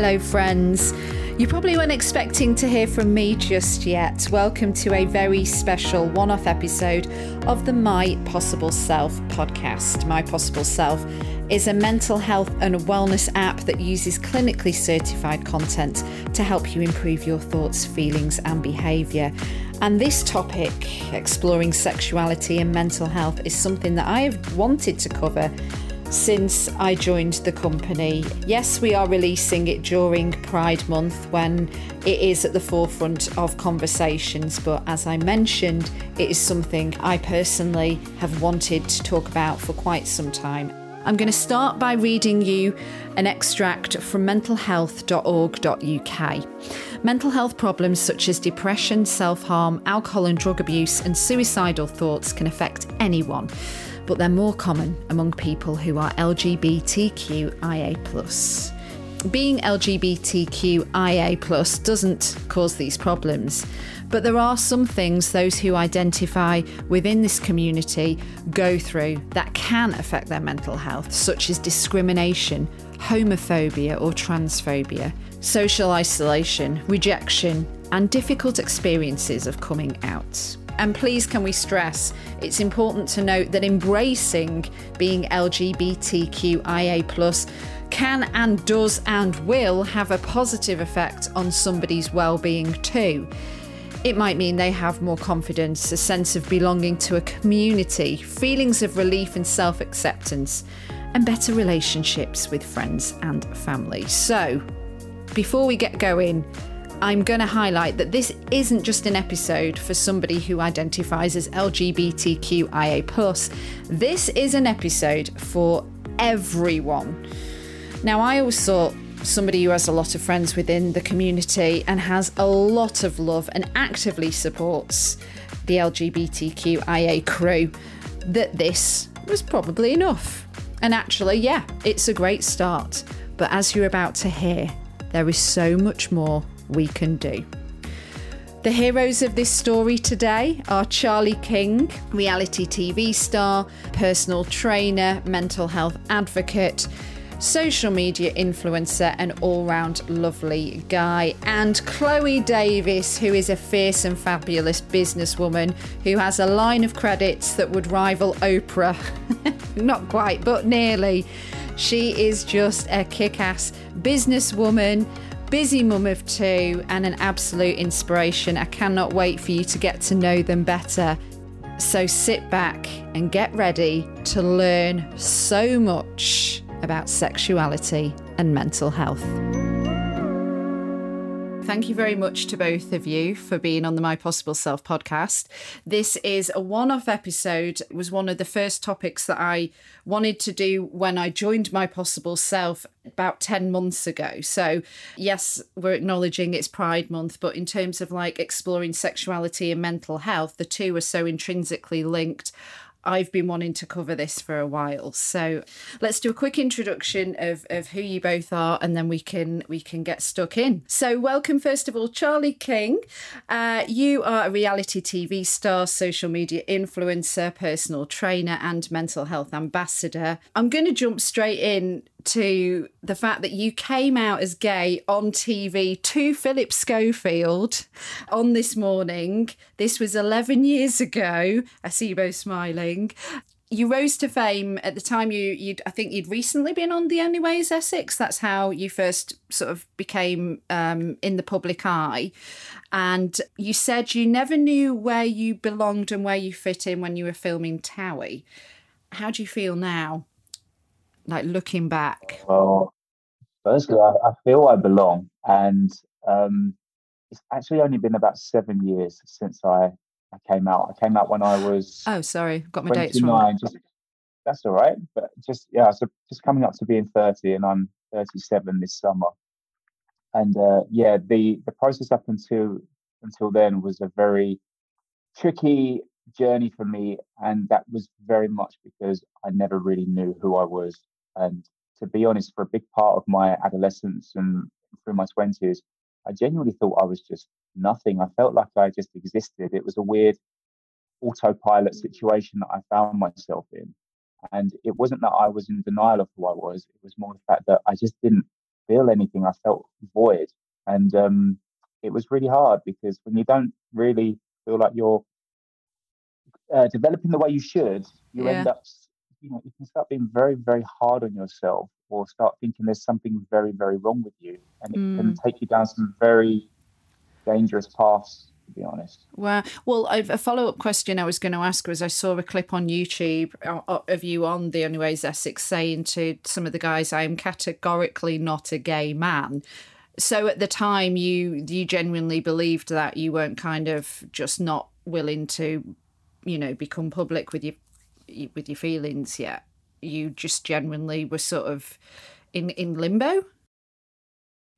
Hello, friends. You probably weren't expecting to hear from me just yet. Welcome to a very special one off episode of the My Possible Self podcast. My Possible Self is a mental health and wellness app that uses clinically certified content to help you improve your thoughts, feelings, and behaviour. And this topic, exploring sexuality and mental health, is something that I have wanted to cover since I joined the company. Yes, we are releasing it during Pride Month when it is at the forefront of conversations, but as I mentioned, it is something I personally have wanted to talk about for quite some time. I'm going to start by reading you an extract from mentalhealth.org.uk. Mental health problems such as depression, self harm, alcohol and drug abuse, and suicidal thoughts can affect anyone but they're more common among people who are LGBTQIA. Being LGBTQIA doesn't cause these problems, but there are some things those who identify within this community go through that can affect their mental health, such as discrimination, homophobia or transphobia, social isolation, rejection, and difficult experiences of coming out. And please, can we stress it's important to note that embracing being LGBTQIA can and does and will have a positive effect on somebody's well-being too. It might mean they have more confidence, a sense of belonging to a community, feelings of relief and self acceptance, and better relationships with friends and family. So, before we get going, I'm going to highlight that this isn't just an episode for somebody who identifies as LGBTQIA. This is an episode for everyone. Now, I always thought somebody who has a lot of friends within the community and has a lot of love and actively supports the LGBTQIA crew that this was probably enough. And actually, yeah, it's a great start. But as you're about to hear, there is so much more we can do. The heroes of this story today are Charlie King, reality TV star, personal trainer, mental health advocate, social media influencer, and all round lovely guy, and Chloe Davies, who is a fierce and fabulous businesswoman who has a line of credits that would rival Oprah. Not quite, but nearly. She is just a kick ass businesswoman busy mum of two and an absolute inspiration. I cannot wait for you to get to know them better. So sit back and get ready to learn so much about sexuality and mental health. Thank you very much to both of you for being on the My Possible Self podcast. This is a one off episode. It was one of the first topics that I wanted to do when I joined My Possible Self about 10 months ago. So, yes, we're acknowledging it's Pride Month, but in terms of like exploring sexuality and mental health, the two are so intrinsically linked. I've been wanting to cover this for a while. So let's do a quick introduction of, of who you both are and then we can we can get stuck in. So welcome first of all, Charlie King. Uh, you are a reality TV star, social media influencer, personal trainer, and mental health ambassador. I'm going to jump straight in to the fact that you came out as gay on TV to Philip Schofield on this morning. This was 11 years ago. I see you both smiling. You rose to fame at the time you you I think you'd recently been on the Only Way is Essex. That's how you first sort of became um, in the public eye. And you said you never knew where you belonged and where you fit in when you were filming Towie. How do you feel now? Like looking back? Well, firstly, I, I feel I belong, and um, it's actually only been about seven years since I, I came out. I came out when I was oh, sorry, got my dates wrong. Just, that's all right, but just yeah, so just coming up to being thirty, and I'm thirty-seven this summer. And uh, yeah, the the process up until until then was a very tricky journey for me, and that was very much because I never really knew who I was. And to be honest, for a big part of my adolescence and through my 20s, I genuinely thought I was just nothing. I felt like I just existed. It was a weird autopilot situation that I found myself in. And it wasn't that I was in denial of who I was, it was more the fact that I just didn't feel anything. I felt void. And um, it was really hard because when you don't really feel like you're uh, developing the way you should, you yeah. end up, you know, you can start being very, very hard on yourself or start thinking there's something very, very wrong with you. And it mm. can take you down some very dangerous paths to be honest. Wow. Well, I've, a follow up question I was going to ask was I saw a clip on YouTube uh, uh, of you on the Only Ways Essex saying to some of the guys, I am categorically not a gay man so at the time you you genuinely believed that you weren't kind of just not willing to you know become public with your with your feelings yet you just genuinely were sort of in in limbo?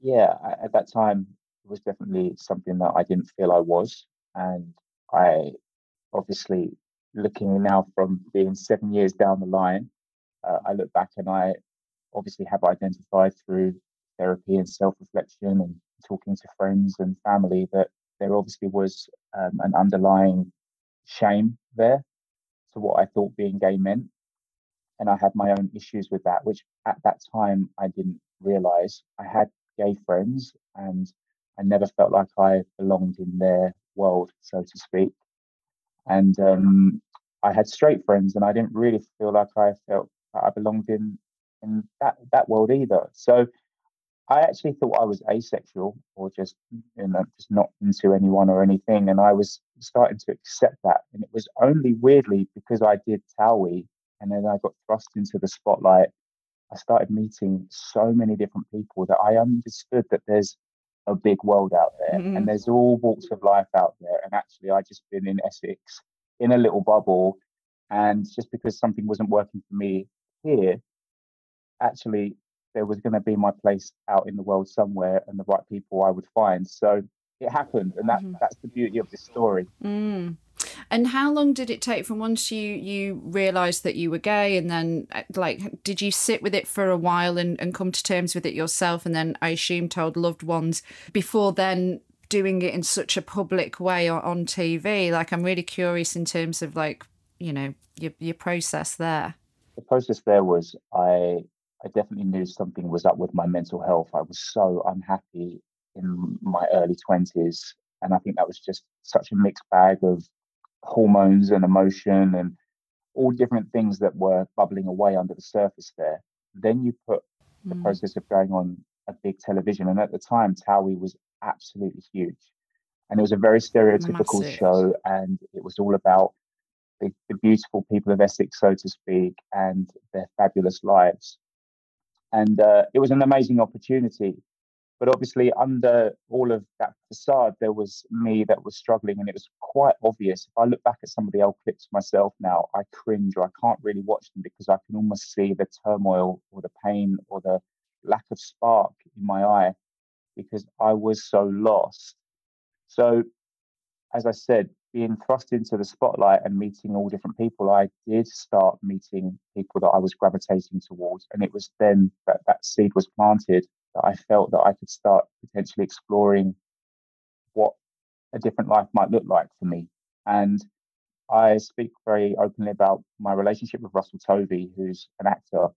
Yeah at that time it was definitely something that i didn't feel i was and i obviously looking now from being seven years down the line uh, i look back and i obviously have identified through therapy and self reflection and talking to friends and family that there obviously was um, an underlying shame there to what I thought being gay meant. And I had my own issues with that, which at that time I didn't realize. I had gay friends and I never felt like I belonged in their world, so to speak. And um, I had straight friends and I didn't really feel like I felt I belonged in in that that world either. So I actually thought I was asexual or just you know just not into anyone or anything, and I was starting to accept that. And it was only weirdly because I did Towie, and then I got thrust into the spotlight. I started meeting so many different people that I understood that there's a big world out there, mm-hmm. and there's all walks of life out there. And actually, I just been in Essex in a little bubble, and just because something wasn't working for me here, actually there was going to be my place out in the world somewhere and the right people I would find. So it happened, and that, mm-hmm. that's the beauty of this story. Mm. And how long did it take from once you you realised that you were gay, and then uh, like did you sit with it for a while and, and come to terms with it yourself, and then I assume told loved ones before then doing it in such a public way on, on TV? Like I'm really curious in terms of like you know your your process there. The process there was I I definitely knew something was up with my mental health. I was so unhappy in my early 20s. And I think that was just such a mixed bag of hormones and emotion and all different things that were bubbling away under the surface there. Then you put the mm. process of going on a big television. And at the time, Towie was absolutely huge. And it was a very stereotypical Massive. show. And it was all about the, the beautiful people of Essex, so to speak, and their fabulous lives and uh, it was an amazing opportunity. But obviously, under all of that facade, there was me that was struggling, and it was quite obvious. If I look back at some of the old clips myself now, I cringe or I can't really watch them because I can almost see the turmoil or the pain or the lack of spark in my eye because I was so lost. So, as I said, being thrust into the spotlight and meeting all different people, I did start meeting people that I was gravitating towards. And it was then that that seed was planted that I felt that I could start potentially exploring what a different life might look like for me. And I speak very openly about my relationship with Russell Tovey, who's an actor.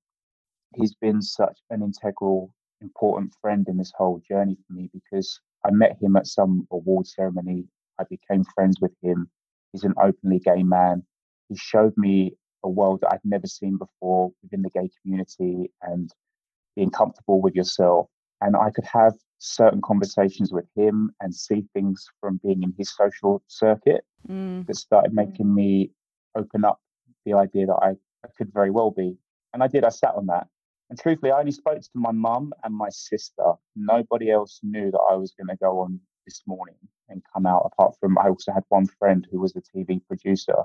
He's been such an integral, important friend in this whole journey for me because I met him at some award ceremony I became friends with him. He's an openly gay man. He showed me a world that I'd never seen before within the gay community and being comfortable with yourself. And I could have certain conversations with him and see things from being in his social circuit mm. that started making me open up the idea that I, I could very well be. And I did, I sat on that. And truthfully, I only spoke to my mum and my sister. Nobody else knew that I was going to go on this morning and come out. Apart from, I also had one friend who was a TV producer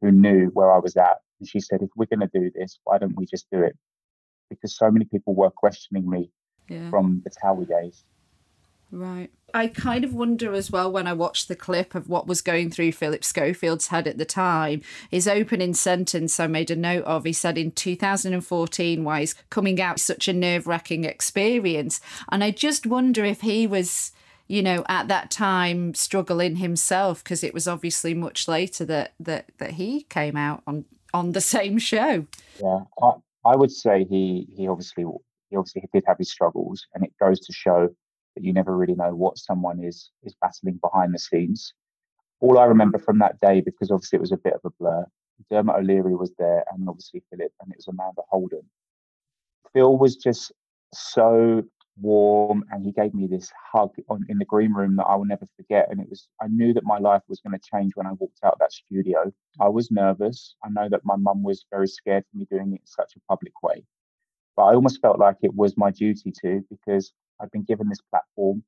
who knew where I was at. And she said, if we're going to do this, why don't we just do it? Because so many people were questioning me yeah. from the Towie days. Right. I kind of wonder as well when I watched the clip of what was going through Philip Schofield's head at the time. His opening sentence I made a note of. He said in 2014, why is coming out such a nerve wracking experience? And I just wonder if he was you know, at that time struggling himself because it was obviously much later that that that he came out on on the same show. Yeah, I, I would say he he obviously he obviously did have his struggles, and it goes to show that you never really know what someone is is battling behind the scenes. All I remember from that day, because obviously it was a bit of a blur, Dermot O'Leary was there, and obviously Philip, and it was Amanda Holden. Phil was just so warm, and he gave me this hug on, in the green room that I will never forget. And it was, I knew that my life was going to change when I walked out that studio. I was nervous. I know that my mum was very scared for me doing it in such a public way, but I almost felt like it was my duty to because I'd been given this platform.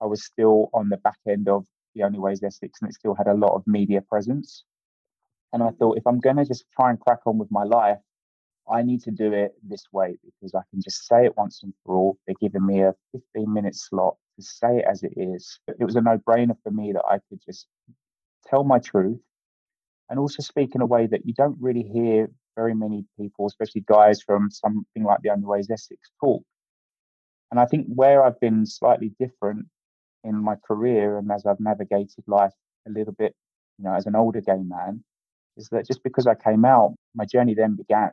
I was still on the back end of the Only Way is Essex, and it still had a lot of media presence. And I thought, if I'm going to just try and crack on with my life, I need to do it this way because I can just say it once and for all. They're giving me a 15 minute slot to say it as it is. It was a no brainer for me that I could just tell my truth and also speak in a way that you don't really hear very many people, especially guys from something like the is Essex, talk. And I think where I've been slightly different in my career and as I've navigated life a little bit, you know, as an older gay man, is that just because I came out, my journey then began.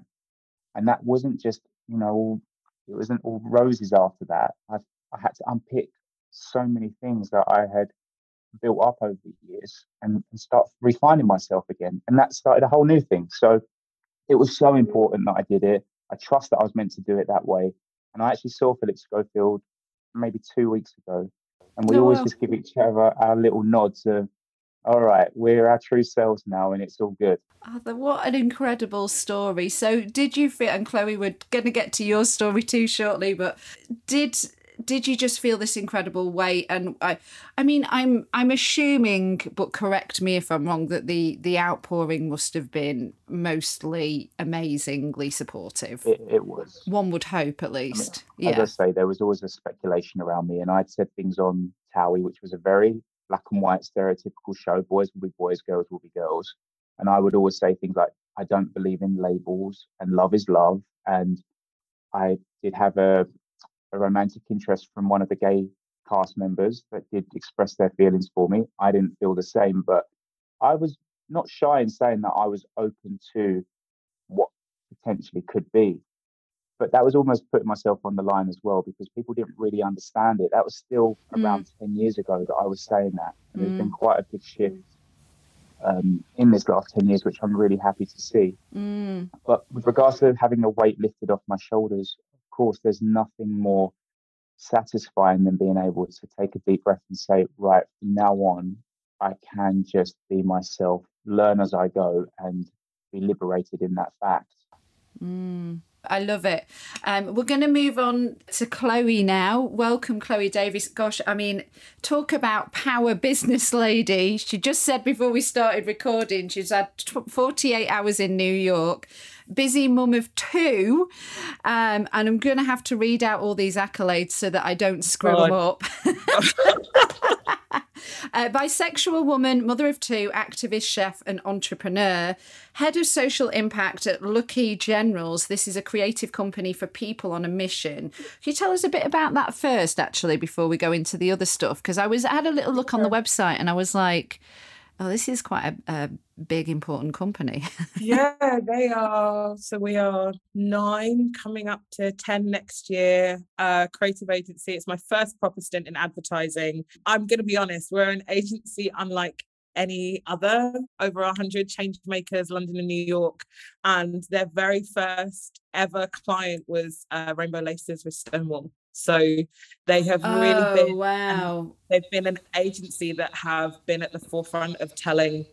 And that wasn't just, you know, it wasn't all roses after that. I, I had to unpick so many things that I had built up over the years and, and start refining myself again. And that started a whole new thing. So it was so mm-hmm. important that I did it. I trust that I was meant to do it that way. And I actually saw Philip Schofield maybe two weeks ago. And we oh, always just give each other our little nods of, all right, we're our true selves now and it's all good. Oh, what an incredible story. So, did you feel, and Chloe, we're going to get to your story too shortly, but did did you just feel this incredible weight and i i mean i'm i'm assuming but correct me if i'm wrong that the the outpouring must have been mostly amazingly supportive. It, it was. One would hope at least I mean, yeah as i say there was always a speculation around me and i'd said things on towie which was a very black and white stereotypical show. Boys will be boys, girls will be girls. And I would always say things like, I don't believe in labels and love is love. And I did have a, a romantic interest from one of the gay cast members that did express their feelings for me. I didn't feel the same, but I was not shy in saying that I was open to what potentially could be but that was almost putting myself on the line as well because people didn't really understand it. That was still mm. around 10 years ago that I was saying that. And mm. there's been mm. quite a big shift um, in this last 10 years, which I'm really happy to see. Mm. But with regards to having the weight lifted off my shoulders, of course, there's nothing more satisfying than being able to take a deep breath and say, right, from now on, I can just be myself, learn as I go, and be liberated in that fact. I love it. Um, we're going to move on to Chloe now. Welcome, Chloe Davies. Gosh, I mean, talk about power business lady. She just said before we started recording, she's had 48 hours in New York, busy mum of two. Um, and I'm going to have to read out all these accolades so that I don't screw them up. Uh, bisexual woman, mother of two, activist, chef, and entrepreneur, head of social impact at Lucky Generals. This is a creative company for people on a mission. Can you tell us a bit about that first, actually, before we go into the other stuff? Because I was I had a little look on the website and I was like, oh, this is quite a, a big important company. yeah, they are. So we are nine, coming up to 10 next year. Uh, creative agency. It's my first proper stint in advertising. I'm going to be honest, we're an agency unlike any other over 100 change makers london and new york and their very first ever client was uh, rainbow laces with stonewall so they have oh, really been wow. they've been an agency that have been at the forefront of telling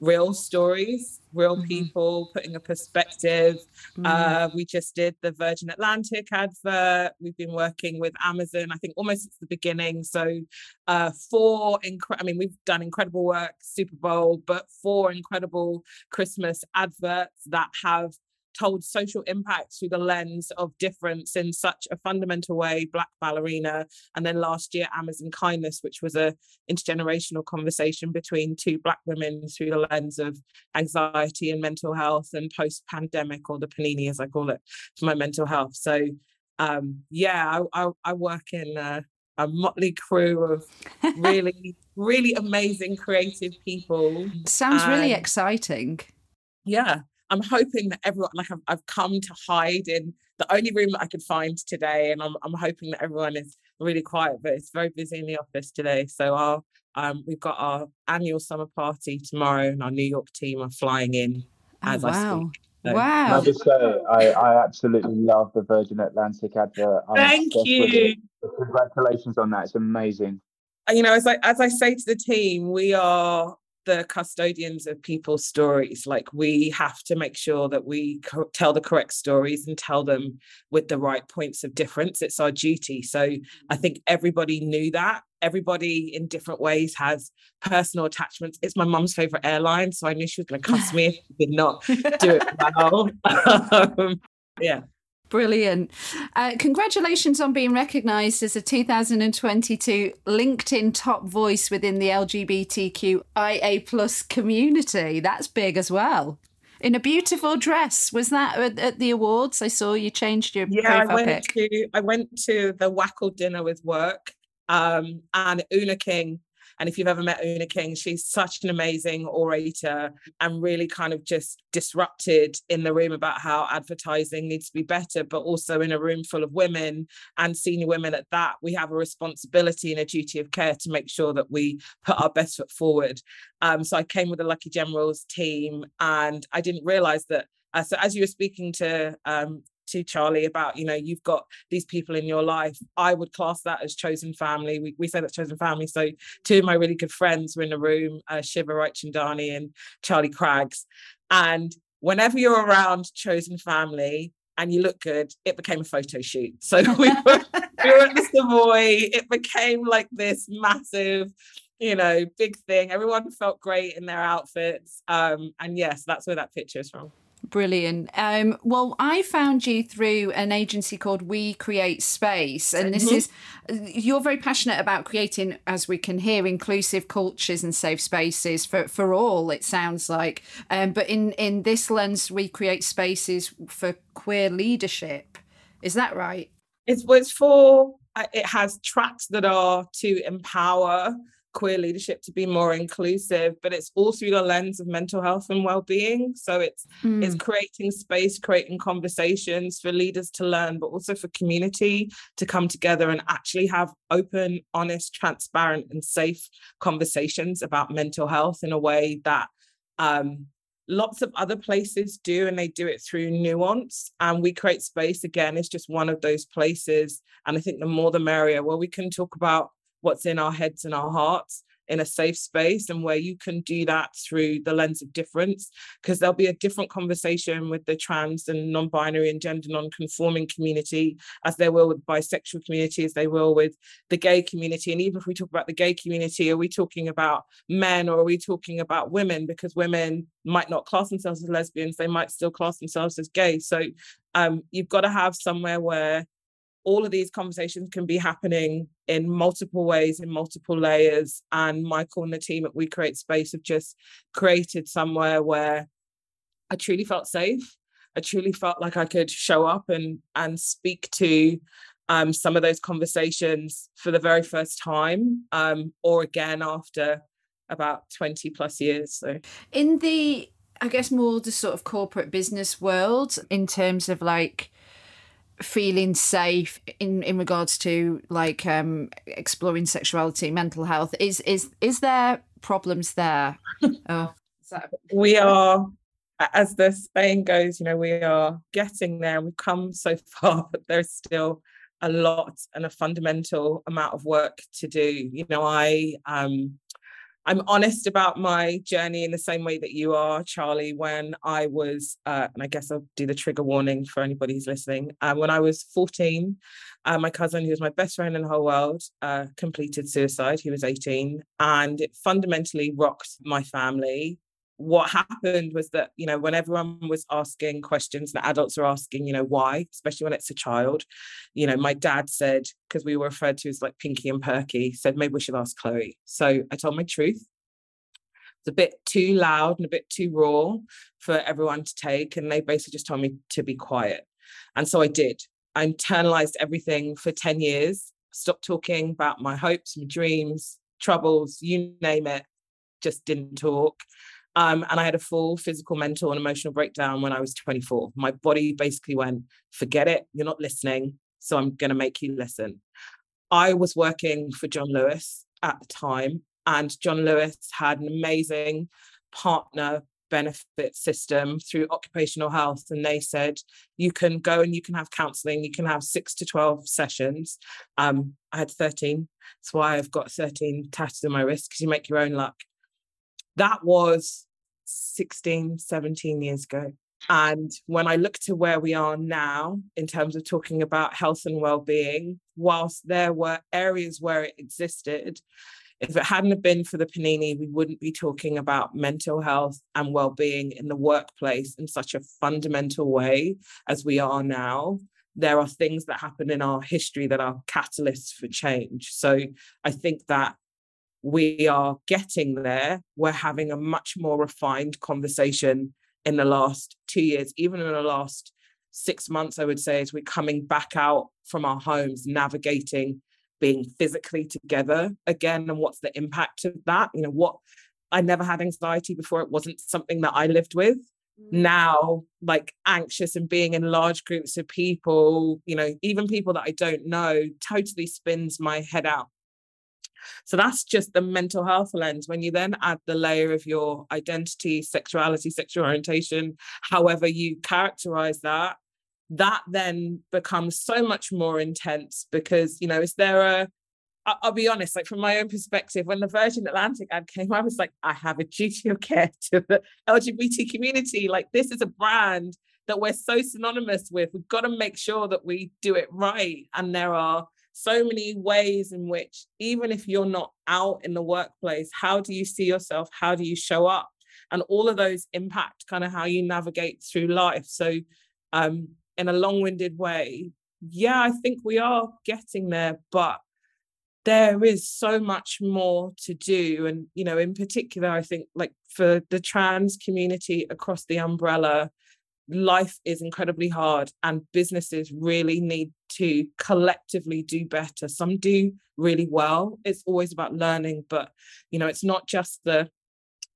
real stories, real mm-hmm. people, putting a perspective. Mm. Uh, we just did the Virgin Atlantic advert. We've been working with Amazon, I think almost since the beginning. So, uh, four incredible, I mean, we've done incredible work, Super Bowl, but four incredible Christmas adverts that have told social impact through the lens of difference in such a fundamental way black ballerina and then last year amazon kindness which was a intergenerational conversation between two black women through the lens of anxiety and mental health and post pandemic or the panini as i call it for my mental health. So um, yeah I, I, I, work in a, a motley crew of really really amazing creative people sounds really exciting. Yeah I'm hoping that everyone, like I've, I've come to hide in the only room that I could find today, and I'm I'm hoping that everyone is really quiet. But it's very busy in the office today, so our um, we've got our annual summer party tomorrow, and our New York team are flying in Oh, as wow. I speak. So- Wow. Can I just say, I, I absolutely love the Virgin Atlantic advert. I'm Thank you. Congratulations on that. It's amazing. you know, as I as I say to the team, we are the custodians of people's stories. Like we have to make sure that we co- tell the correct stories and tell them with the right points of difference. It's our duty. So I think everybody knew that. Everybody in different ways has personal attachments. It's my mum's favorite airline, so I knew she was going to cuss me if she did not do it well. um, yeah. Brilliant. Uh, congratulations on being recognised as a 2022 LinkedIn top voice within the LGBTQIA plus community. That's big as well. In a beautiful dress. Was that at, the awards? I saw you changed your yeah, I went pic. to I went to the WACL dinner with work, um, and Oona King. And if you've ever met Oona King, she's such an amazing orator and really kind of just disrupted in the room about how advertising needs to be better, but also in a room full of women and senior women at that, we have a responsibility and a duty of care to make sure that we put our best foot forward. Um, so I came with the Lucky Generals team, and I didn't realize that. Uh, so as you were speaking to um, to Charlie about, you know, you've got these people in your life. I would class that as chosen family. We, we say that's chosen family. So two of my really good friends were in the room, uh, Shiva Raichandani and Charlie Craggs. And whenever you're around chosen family and you look good, it became a photo shoot. So we were, we were at the Savoy. It became like this massive, you know, big thing. Everyone felt great in their outfits. Um, and yes, that's where that picture is from. Brilliant. Um, well, I found you through an agency called We Create Space, and this is you're very passionate about creating, as we can hear, inclusive cultures and safe spaces for for all. It sounds like, um, but in in this lens, we create spaces for queer leadership. Is that right? It's it's for uh, it has tracks that are to empower queer leadership to be more inclusive, but it's all through the lens of mental health and well-being. So it's it's creating space, creating conversations for leaders to learn, but also for community to come together and actually have open, honest, transparent, and safe conversations about mental health in a way that um, lots of other places do and they do it through nuance. And we create space again it's just one of those places. And i think the more the merrier. Where we can talk about what's in our heads and our hearts in a safe space and where you can do that through the lens of difference. Because there'll be a different conversation with the trans and non-binary and gender non-conforming community as there will with bisexual community as they will with the gay community. And even if we talk about the gay community are we talking about men or are we talking about women? Because women might not class themselves as lesbians they might still class themselves as gay. So um, you've got to have somewhere where all of these conversations can be happening in multiple ways, in multiple layers. And Michael and the team at We Create Space have just created somewhere where I truly felt safe. I truly felt like I could show up and and speak to um, some of those conversations for the very first time, um, or again after about 20 plus years. So in the I guess more the sort of corporate business world in terms of like feeling safe in in regards to like um exploring sexuality mental health. Is is is there problems there? Oh. That we are as the saying goes you know we are getting there. We've come so far but there's still a lot and a fundamental amount of work to do. You know i um i'm honest about my journey in the same way that you are charlie. When i was uh, and i guess i'll do the trigger warning for anybody who's listening. Um, when i was 14 uh, my cousin who was my best friend in the whole world uh, completed suicide. He was 18 and it fundamentally rocked my family what happened was that you know when everyone was asking questions the adults are asking you know why especially when it's a child. You know my dad said because we were referred to as like pinky and perky said maybe we should ask chloe. So i told my truth. It's a bit too loud and a bit too raw for everyone to take and they basically just told me to be quiet. And so i did. I internalized everything for 10 years. Stopped talking about my hopes my dreams troubles you name it. Just didn't talk Um, and I had a full physical, mental, and emotional breakdown when I was 24. My body basically went, forget it, you're not listening. So I'm going to make you listen. I was working for John Lewis at the time, and John Lewis had an amazing partner benefit system through occupational health. And they said, you can go and you can have counseling, you can have six to 12 sessions. Um, I had 13. That's why I've got 13 tattoos on my wrist because you make your own luck. That was 16, 17 years ago. And when I look to where we are now in terms of talking about health and well-being, whilst there were areas where it existed, if it hadn't have been for the panini, we wouldn't be talking about mental health and well-being in the workplace in such a fundamental way as we are now. There are things that happen in our history that are catalysts for change. So I think that we are getting there. We're having a much more refined conversation in the last two years, even in the last six months, I would say, as we're coming back out from our homes, navigating being physically together again, and what's the impact of that? You know, what I never had anxiety before, it wasn't something that I lived with. Mm. Now, like anxious and being in large groups of people, you know, even people that I don't know, totally spins my head out so that's just the mental health lens. When you then add the layer of your identity, sexuality, sexual orientation, however you characterize that, that then becomes so much more intense because, you know, is there a I'll be honest, like from my own perspective, when the Virgin Atlantic ad came, I was like, I have a duty of care to the LGBT community. Like, this is a brand that we're so synonymous with. We've got to make sure that we do it right. And there are so many ways in which, even if you're not out in the workplace, how do you see yourself? How do you show up? And all of those impact kind of how you navigate through life. So, um, in a long winded way, yeah, I think we are getting there, but there is so much more to do. And, you know, in particular, I think like for the trans community across the umbrella, life is incredibly hard and businesses really need to collectively do better. Some do really well. It's always about learning but you know it's not just the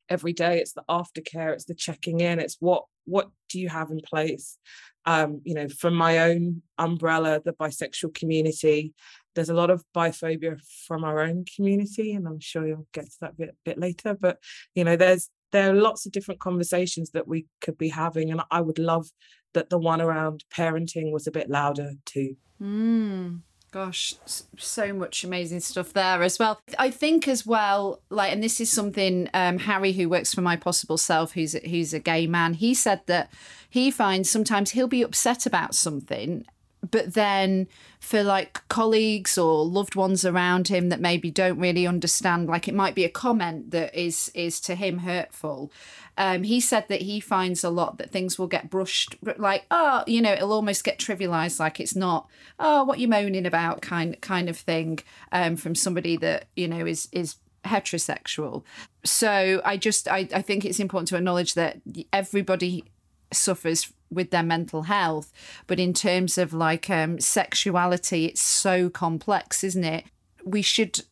every day it's the aftercare it's the checking in it's what what do you have in place? Um you know from my own umbrella the bisexual community there's a lot of biphobia from our own community and i'm sure you'll get to that bit bit later but you know there's there are lots of different conversations that we could be having and i would love that the one around parenting was a bit louder too. Mm, gosh so much amazing stuff there as well. I think as well like and this is something um, harry who works for my possible self who's who's a gay man he said that he finds sometimes he'll be upset about something but then for like colleagues or loved ones around him that maybe don't really understand like it might be a comment that is is to him hurtful um, he said that he finds a lot that things will get brushed like oh you know it'll almost get trivialized like it's not oh what you moaning about kind kind of thing um, from somebody that you know is is heterosexual. So i just I, I think it's important to acknowledge that everybody suffers with their mental health but in terms of like um sexuality it's so complex isn't it? We should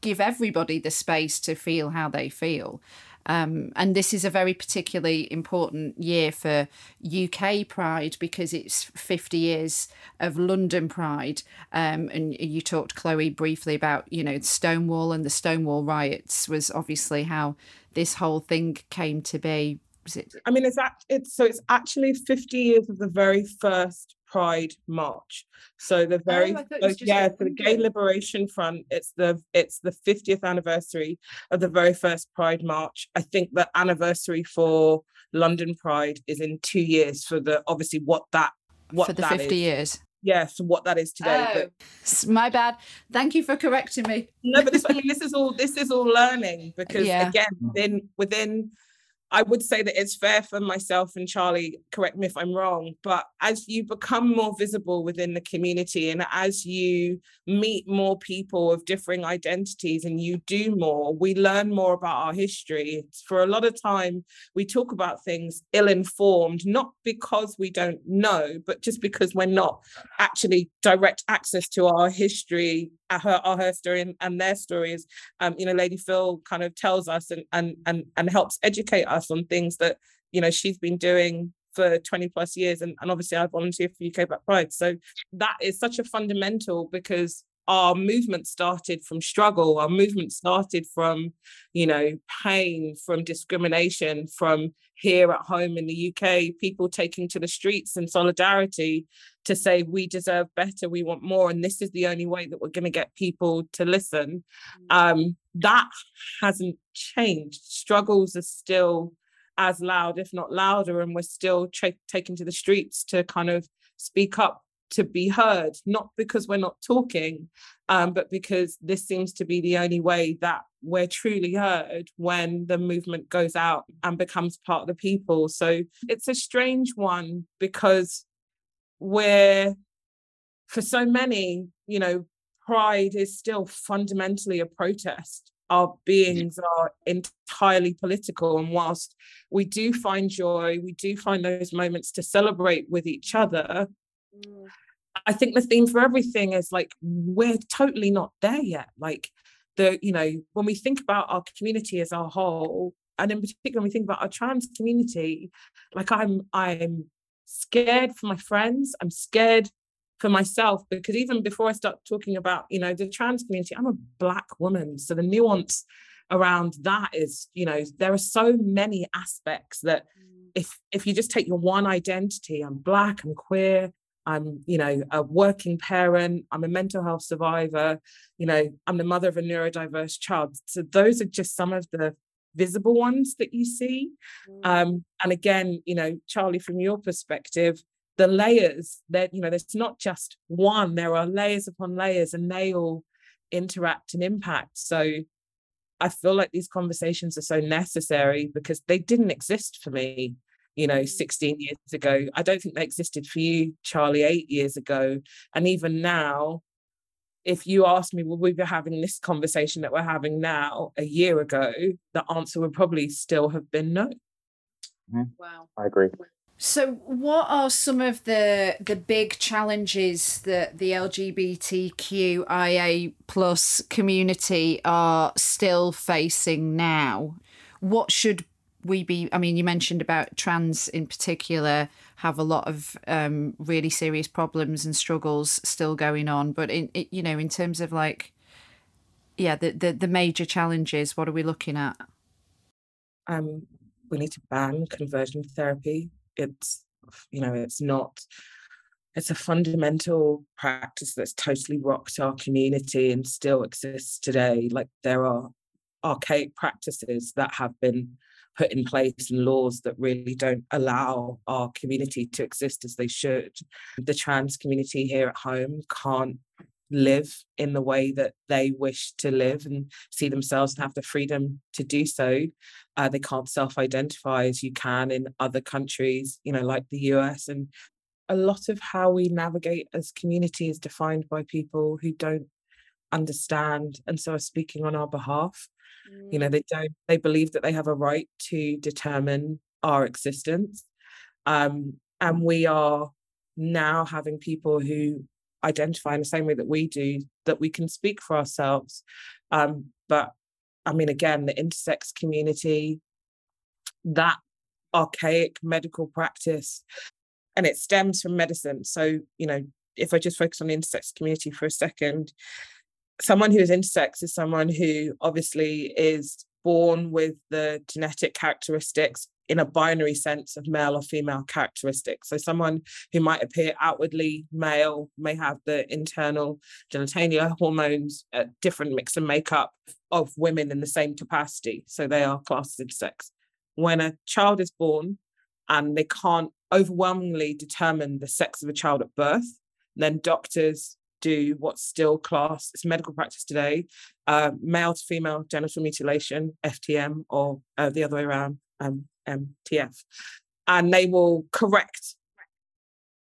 give everybody the space to feel how they feel. Um, and this is a very particularly important year for UK Pride because it's 50 years of London Pride. Um, and you talked, Chloe, briefly about, you know, Stonewall and the Stonewall riots was obviously how this whole thing came to be was it? I mean, it's act, it's so it's actually 50 years of the very first Pride March. So the very oh, yeah, for the Gay Liberation Front, it's the it's the 50th anniversary of the very first Pride March. I think the anniversary for London Pride is in two years for the obviously what that what for the 50 is. years. Yes, yeah, so what that is today. Oh, but, my bad. Thank you for correcting me. no, but this I mean this is all this is all learning because yeah. again within within I would say that it's fair for myself and Charlie, correct me if I'm wrong, but as you become more visible within the community and as you meet more people of differing identities and you do more, we learn more about our history. For a lot of time, we talk about things ill informed, not because we don't know, but just because we're not actually direct access to our history, our, our her story and, and their stories. Um, you know, Lady Phyll kind of tells us and, and, and, and helps educate us on things that you know she's been doing for 20 plus years and, and obviously I volunteer for UK Black Pride. So that is such a fundamental because our movement started from struggle. Our movement started from you know pain from discrimination from here at home in the UK people taking to the streets in solidarity to say we deserve better we want more and this is the only way that we're going to get people to listen. Mm. um, that hasn't changed. Struggles are still as loud if not louder and we're still tra- taken to the streets to kind of speak up to be heard, not because we're not talking, um, but because this seems to be the only way that we're truly heard when the movement goes out and becomes part of the people. So it's a strange one because we're, for so many, you know, pride is still fundamentally a protest. Our beings are entirely political. And whilst we do find joy, we do find those moments to celebrate with each other, mm. I think the theme for everything is like we're totally not there yet. Like the, you know, when we think about our community as a whole, and in particular when we think about our trans community, like I'm I'm scared for my friends, I'm scared for myself because even before I start talking about, you know, the trans community, I'm a black woman. So the nuance around that is, you know, there are so many aspects that mm. if if you just take your one identity, I'm black, I'm queer, I'm, you know, a working parent, I'm a mental health survivor, you know, I'm the mother of a neurodiverse child. So those are just some of the visible ones that you see. Mm. Um, and again, you know, Charlie, from your perspective, the layers that, you know, there's not just one, there are layers upon layers and they all interact and impact. So I feel like these conversations are so necessary because they didn't exist for me you know, mm. 16 years ago. I don't think they existed for you, Charlie, eight years ago. And even now, if you asked me, will we be having this conversation that we're having now a year ago, the answer would probably still have been no. Mm-hmm. Wow. I agree. So, what are some of the the big challenges that the LGBTQIA plus community are still facing now? What should we be i mean you mentioned about trans in particular have a lot of um, really serious problems and struggles still going on. But in it, you know in terms of like yeah the, the the major challenges what are we looking at? Um we need to ban conversion therapy. It's you know it's not it's a fundamental practice that's totally rocked our community and still exists today. Like there are archaic practices that have been put in place and laws that really don't allow our community to exist as they should. The trans community here at home can't live in the way that they wish to live and see themselves and have the freedom to do so. Uh, they can't self identify as you can in other countries, you know, like the US. And a lot of how we navigate as community is defined by people who don't understand and so are speaking on our behalf. You know, mm. they don't, they believe that they have a right to determine our existence. Um, and we are now having people who identify in the same way that we do, that we can speak for ourselves. Um, but I mean, again, the intersex community, that archaic medical practice, and it stems from medicine. So, you know, if I just focus on the intersex community for a second, someone who is intersex is someone who obviously is born with the genetic characteristics in a binary sense of male or female characteristics. So someone who might appear outwardly male may have the internal genitalia hormones, a different mix and makeup of women in the same capacity. So they are classed as intersex. When a child is born and they can't overwhelmingly determine the sex of a child at birth, then doctors do what's still classed as medical practice today, uh, male to female genital mutilation, FTM, or uh, the other way around, um, MTF, and they will correct.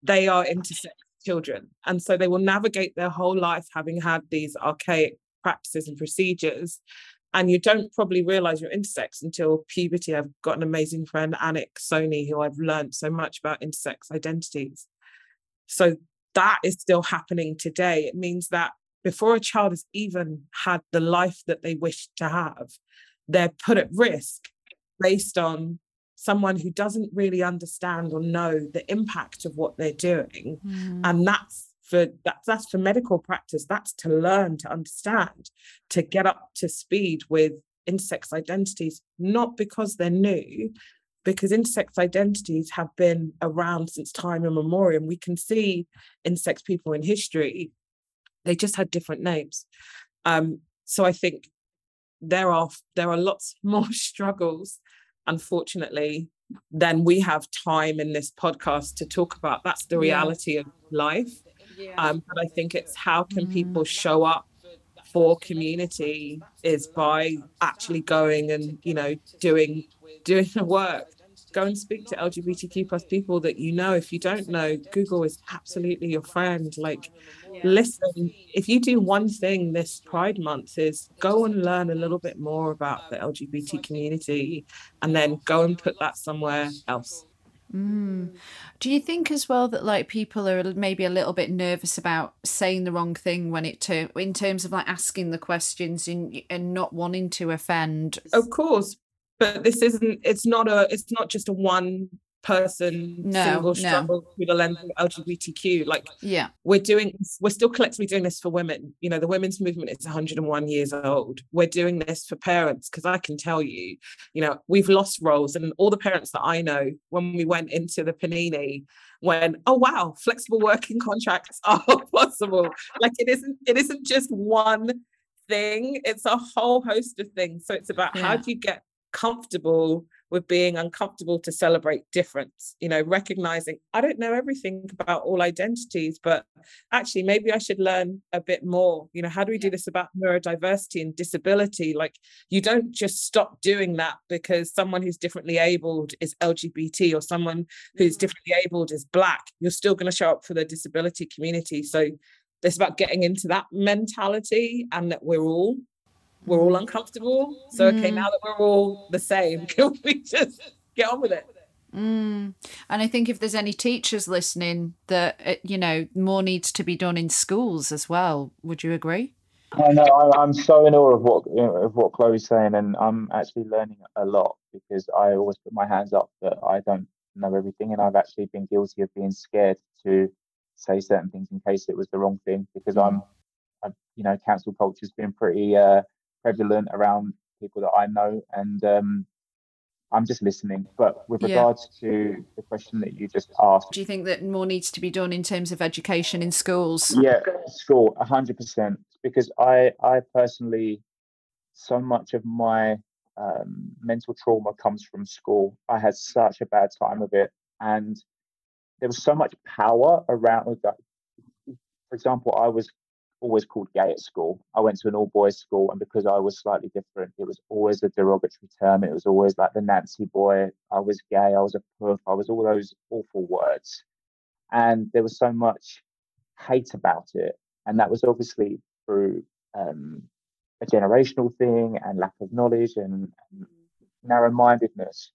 They are intersex children, and so they will navigate their whole life having had these archaic practices and procedures. And you don't probably realize you're intersex until puberty. I've got an amazing friend, Anik sony who I've learned so much about intersex identities. So that is still happening today. It means that before a child has even had the life that they wish to have, they're put at risk based on someone who doesn't really understand or know the impact of what they're doing. Mm. And that's for that's that's for medical practice. That's to learn, to understand, to get up to speed with intersex identities, not because they're new, because intersex identities have been around since time immemorial. We can see intersex people in history, they just had different names. Um, so I think there are there are lots more struggles, unfortunately, than we have time in this podcast to talk about. That's the reality yeah. of life. Yeah. Um, but I think it's how can mm. people show up for community is by actually going and you know doing doing the work. Go and speak to lgbtq plus people that you know. If you don't know google is absolutely your friend. Like listen if you do one thing this pride month is go and learn a little bit more about the lgbt community and then go and put that somewhere else. Mm. Do you think as well that like people are maybe a little bit nervous about saying the wrong thing when it to in terms of like asking the questions and and not wanting to offend? Of course, but this isn't. It's not a. It's not just a one person no, single struggle no. through the lens of LGBTQ. Like, yeah, we're doing, we're still collectively doing this for women. You know, the women's movement is 101 years old. We're doing this for parents because I can tell you, you know, we've lost roles, and all the parents that I know when we went into the panini. When oh wow, flexible working contracts are possible. Like it isn't. It isn't just one thing. It's a whole host of things. So it's about yeah. how do you get comfortable with being uncomfortable to celebrate difference you know recognizing i don't know everything about all identities but actually maybe i should learn a bit more. You know how do we do this about neurodiversity and disability? Like you don't just stop doing that because someone who's differently abled is lgbt or someone who's differently abled is black. You're still going to show up for the disability community. So it's about getting into that mentality and that we're all we're all uncomfortable. So okay, mm. now that we're all the same, can we just get on with it? Mm. And I think if there's any teachers listening, that uh, you know more needs to be done in schools as well. Would you agree? I know I'm so in awe of what of what Chloe's saying, and I'm actually learning a lot because I always put my hands up that I don't know everything, and I've actually been guilty of being scared to say certain things in case it was the wrong thing because mm. I'm, I'm, you know, cancel culture's been pretty uh, prevalent around people that I know, and um, I'm just listening. But with yeah. regards to the question that you just asked, do you think that more needs to be done in terms of education in schools? Yeah, school, hundred percent. Because I, I personally, so much of my um, mental trauma comes from school. I had such a bad time of it, and there was so much power around that. For example, I was always called gay at school. I went to an all boys school, and because I was slightly different, it was always a derogatory term. It was always like the Nancy boy. I was gay. I was a poof. I was all those awful words, and there was so much hate about it, and that was obviously through um, a generational thing and lack of knowledge and, and narrow-mindedness.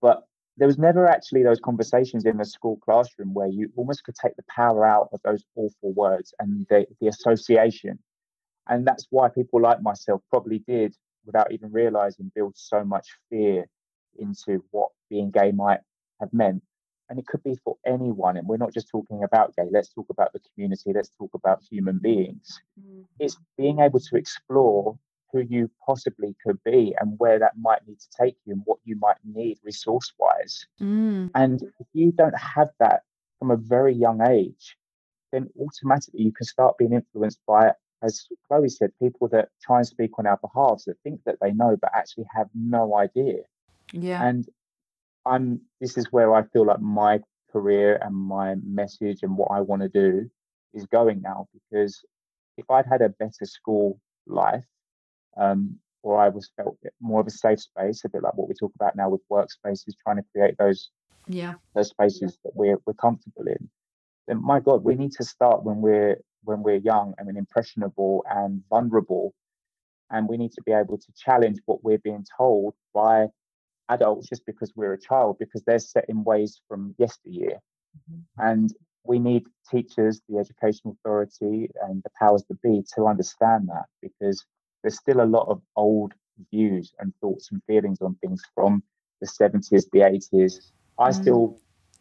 But there was never actually those conversations in the school classroom where you almost could take the power out of those awful words and the, the association. And that's why people like myself probably did, without even realizing, build so much fear into what being gay might have meant. And it could be for anyone. And we're not just talking about gay, let's talk about the community, let's talk about human beings. Mm-hmm. It's being able to explore who you possibly could be and where that might need to take you and what you might need resource wise. Mm. And if you don't have that from a very young age, then automatically you can start being influenced by, as Chloe said, people that try and speak on our behalf that think that they know but actually have no idea. Yeah. And I'm this is where I feel like my career and my message and what I want to do is going now because if I'd had a better school life, um, or I was felt more of a safe space, a bit like what we talk about now with workspaces, trying to create those yeah those spaces that we're we're comfortable in. Then my God, we need to start when we're when we're young and impressionable and vulnerable, and we need to be able to challenge what we're being told by adults just because we're a child because they're set in ways from yesteryear, mm-hmm. and we need teachers, the education authority, and the powers that be to understand that because there's still a lot of old views and thoughts and feelings on things from the 70s, the 80s. I mm. still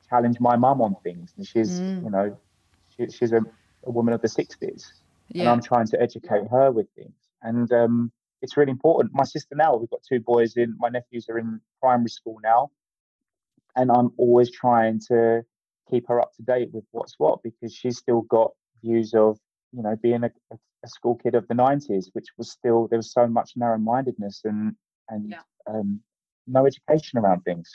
challenge my mum on things, and she's, mm. you know, she, she's a, a, woman of the 60s, yeah. and I'm trying to educate her with things. And um, it's really important. My sister now, we've got two boys in, my nephews are in primary school now, and I'm always trying to keep her up to date with what's what because she's still got views of you know being a, a school kid of the 90s which was still there was so much narrow-mindedness and and yeah. um, no education around things.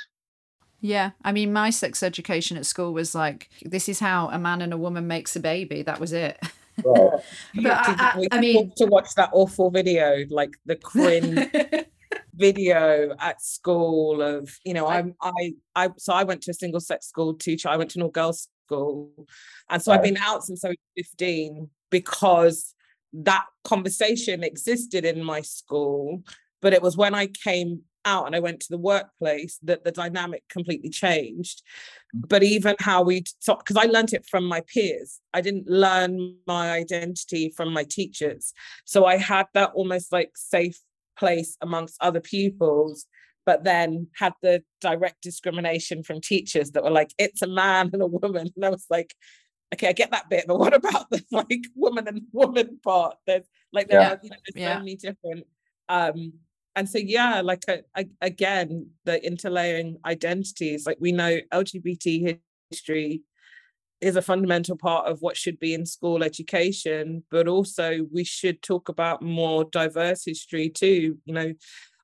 Yeah i mean my sex education at school was like this is how a man and a woman makes a baby that was it. But I, I, I mean to watch that awful video like the cringe video at school of you know I'm I I so I went to a single sex school teacher I went to an all girls school and so I've been out since I was 15 because that conversation existed in my school but it was when I came out and I went to the workplace that the dynamic completely changed. Mm. But even how we talk, because I learned it from my peers, I didn't learn my identity from my teachers. So I had that almost like safe place amongst other pupils but then had the direct discrimination from teachers that were like it's a man and a woman and i was like okay i get that bit but what about the like woman and woman part there's like there yeah. are you know, there's yeah. so many different um and so yeah like a, a, again the interlaying identities like we know lgbt history is a fundamental part of what should be in school education but also we should talk about more diverse history too you know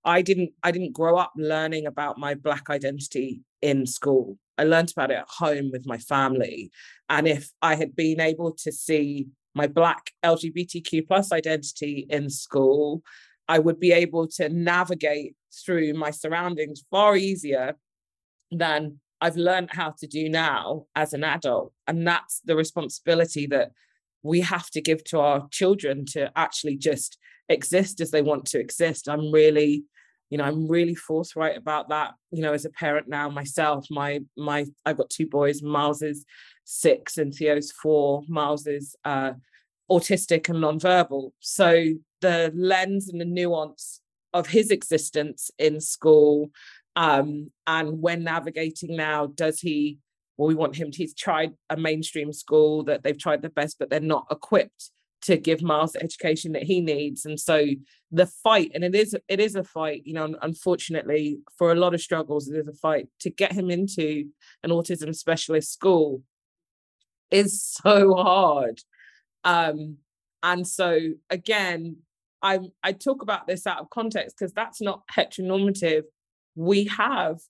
i didn't i didn't grow up learning about my black identity in school i learned about it at home with my family and if i had been able to see my black lgbtq plus identity in school i would be able to navigate through my surroundings far easier than I've learned how to do now as an adult. And that's the responsibility that we have to give to our children to actually just exist as they want to exist. I'm really, you know, I'm really forthright about that. You know, as a parent now myself, my my I've got two boys, Miles is six and Theo's four. Miles is uh autistic and nonverbal. So the lens and the nuance of his existence in school um, and when navigating now, does he, well, we want him to, he's tried a mainstream school that they've tried the best, but they're not equipped to give Miles the education that he needs. And so the fight, and it is it is a fight, you know, unfortunately, for a lot of struggles, it is a fight to get him into an autism specialist school is so hard. Um, and so again, I I talk about this out of context because that's not heteronormative we have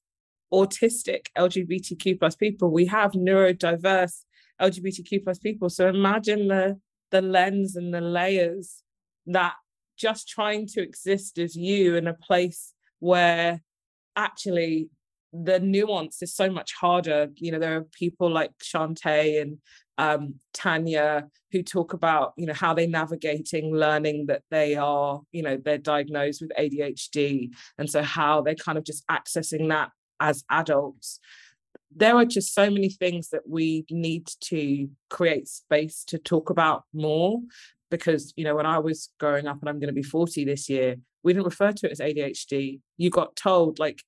autistic LGBTQ plus people, we have neurodiverse LGBTQ plus people. So imagine the the lens and the layers that just trying to exist as you in a place where actually the nuance is so much harder. You know, there are people like Shantae and um, Tanya who talk about, you know, how they navigating learning that they are, you know, they're diagnosed with ADHD. And so how they're kind of just accessing that as adults. There are just so many things that we need to create space to talk about more because, you know, when I was growing up and I'm going to be 40 this year, we didn't refer to it as ADHD. You got told like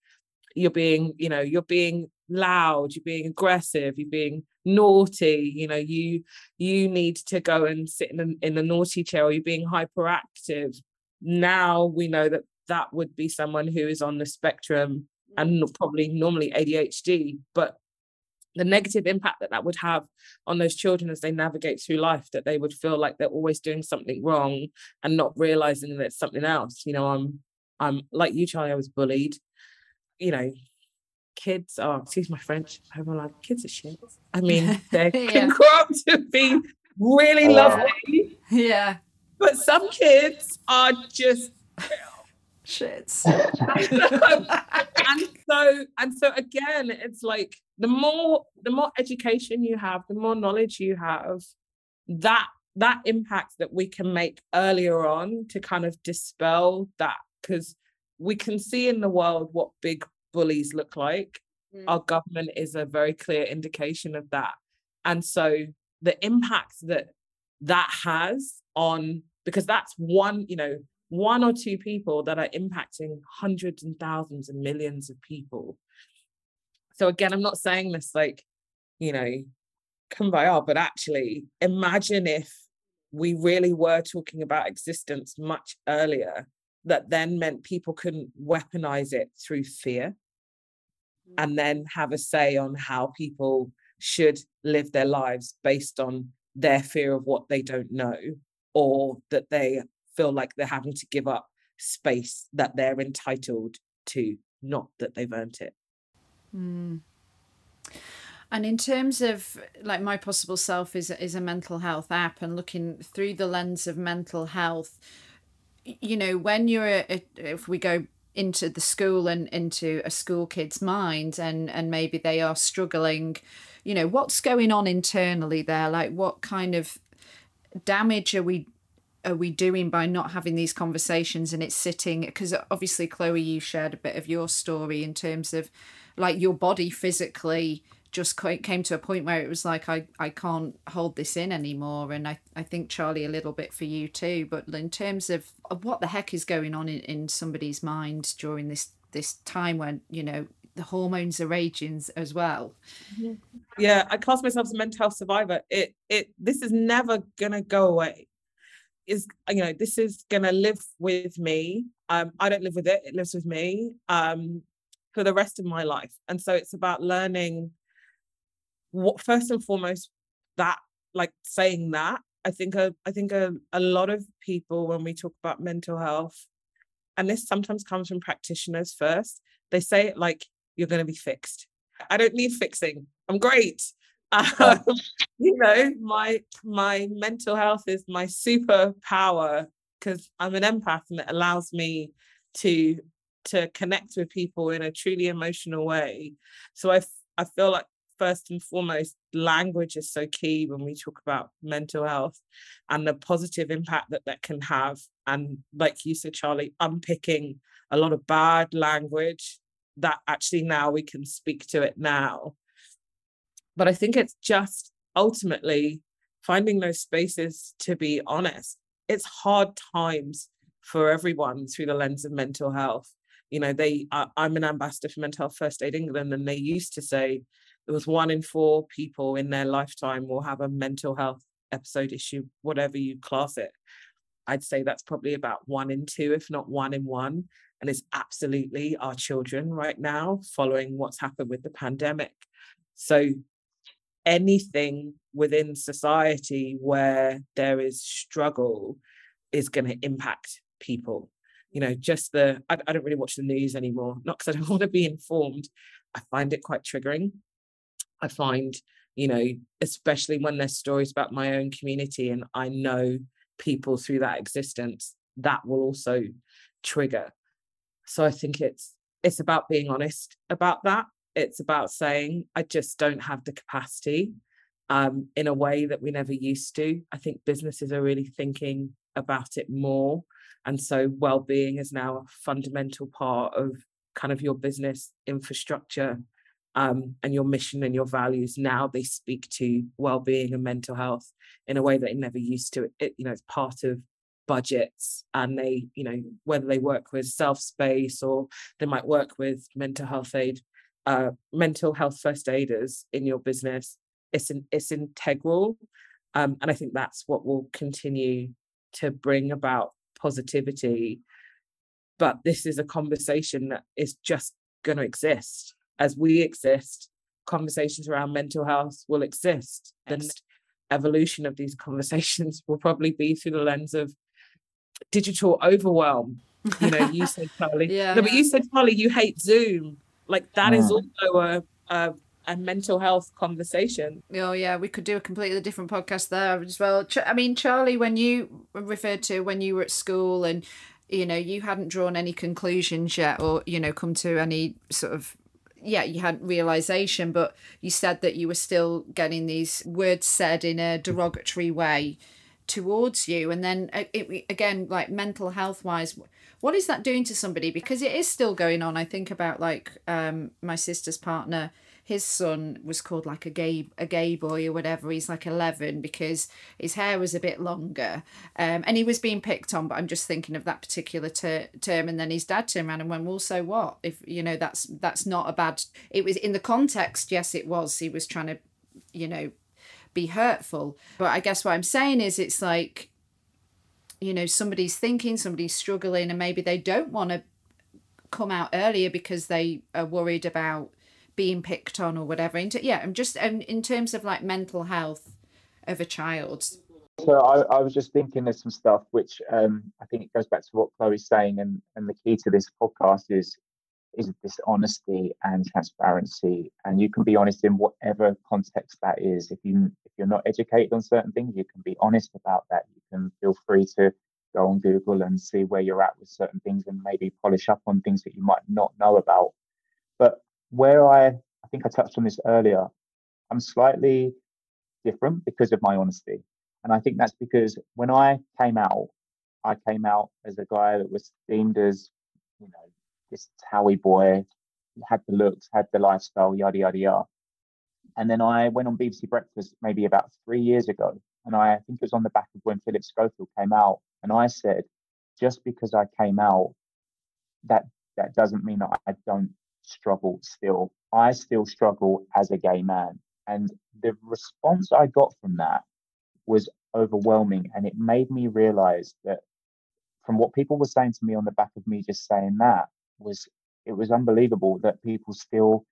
you're being, you know, you're being loud, you're being aggressive, you're being naughty, you know, you you need to go and sit in the, in the naughty chair or you're being hyperactive. Now we know that that would be someone who is on the spectrum and probably normally ADHD, but the negative impact that that would have on those children as they navigate through life that they would feel like they're always doing something wrong and not realizing that it's something else you know i'm i'm like you charlie i was bullied you know, kids are, excuse my French, I'm like, kids are shit. I mean, they yeah. can grow up to be really lovely. Yeah. But some kids are just Shits. and so and so again, it's like the more the more education you have, the more knowledge you have, that that impact that we can make earlier on to kind of dispel that because we can see in the world what big bullies look like. Mm. Our government is a very clear indication of that. And so the impact that that has on because that's one you know one or two people that are impacting hundreds and thousands and millions of people so again i'm not saying this like you know come by kumbaya but actually imagine if we really were talking about existence much earlier that then meant people couldn't weaponize it through fear and mm. then have a say on how people should live their lives based on their fear of what they don't know or that they feel like they're having to give up space that they're entitled to, not that they've earned it. Mm. And in terms of like my possible self is is a mental health app and looking through the lens of mental health, you know, when you're a, if we go into the school and into a school kid's mind and and maybe they are struggling, you know, what's going on internally there? Like what kind of damage are we are we doing by not having these conversations and it's sitting because obviously chloe you shared a bit of your story in terms of like your body physically just came to a point where it was like I, I can't hold this in anymore and I, I think charlie a little bit for you too but in terms of what the heck is going on in, in somebody's mind during this this time when you know the hormones are raging as well? Yeah i class myself as a mental health survivor. It it this is never gonna go away is you know this is gonna live with me. Um i don't live with it it lives with me um for the rest of my life. And so it's about learning what first and foremost that like saying that. I think a, i think a, a lot of people when we talk about mental health and this sometimes comes from practitioners first they say it like you're going to be fixed. I don't need fixing. I'm great um, you know my my mental health is my superpower because i'm an empath and it allows me to to connect with people in a truly emotional way. So i i feel like first and foremost language is so key when we talk about mental health and the positive impact that that can have. And like you said charlie unpicking a lot of bad language that actually now we can speak to it now but I think it's just ultimately finding those spaces to be honest. It's hard times for everyone through the lens of mental health. You know, they uh, I'm an ambassador for Mental Health First Aid England, and they used to say there was one in four people in their lifetime will have a mental health episode issue, whatever you class it. I'd say that's probably about one in two, if not one in one. And it's absolutely our children right now, following what's happened with the pandemic. So anything within society where there is struggle is going to impact people. You know just the I, I, don't really watch the news anymore not because i don't want to be informed. I find it quite triggering. I find you know especially when there's stories about my own community and i know people through that existence that will also trigger. So i think it's it's about being honest about that it's about saying, I just don't have the capacity um, in a way that we never used to. I think businesses are really thinking about it more. And so well-being is now a fundamental part of kind of your business infrastructure um, and your mission and your values. Now they speak to well-being and mental health in a way that it never used to. It, you know, it's part of budgets and they you know whether they work with self space or they might work with mental health aid uh, mental health first aiders in your business it's an, it's integral um, and i think that's what will continue to bring about positivity. But this is a conversation that is just going to exist. As we exist conversations around mental health will exist. The evolution of these conversations will probably be through the lens of digital overwhelm. You know you said charlie yeah no, but you said charlie you hate zoom like that is mm. also a, a a mental health conversation. Oh yeah, we could do a completely different podcast there as well. I mean, Charlie, when you referred to when you were at school and you know you hadn't drawn any conclusions yet or you know come to any sort of yeah you hadn't realization but you said that you were still getting these words said in a derogatory way towards you and then uh, it, again like mental health wise what is that doing to somebody because it is still going on i think about like um my sister's partner his son was called like a gay a gay boy or whatever. He's like eleven because his hair was a bit longer, um, and he was being picked on. But I'm just thinking of that particular ter- term. And then his dad turned around and went, "Well, so what? If you know that's that's not a bad." It was in the context. Yes, it was. He was trying to, you know, be hurtful. But I guess what I'm saying is, it's like you know somebody's thinking somebody's struggling and maybe they don't want to come out earlier because they are worried about being picked on or whatever. Yeah, I'm just um, in terms of like mental health of a child. So I, I was just thinking of some stuff which um, I think it goes back to what Chloe's saying, and and the key to this podcast is is this honesty and transparency, and you can be honest in whatever context that is. If you if you're not educated on certain things, you can be honest about that. You can feel free to go on Google and see where you're at with certain things, and maybe polish up on things that you might not know about. But where I, I think I touched on this earlier, I'm slightly different because of my honesty. And I think that's because when I came out, I came out as a guy that was deemed as, you know, this Towie boy, had the looks, had the lifestyle, yada, yada, yada. And then I went on BBC Breakfast maybe about three years ago. And I, I think it was on the back of when Philip Schofield came out. And I said, just because I came out, that that doesn't mean that I don't struggle still. I still struggle as a gay man. And the response I got from that was overwhelming. And it made me realize that from what people were saying to me on the back of me just saying that was it was unbelievable that people still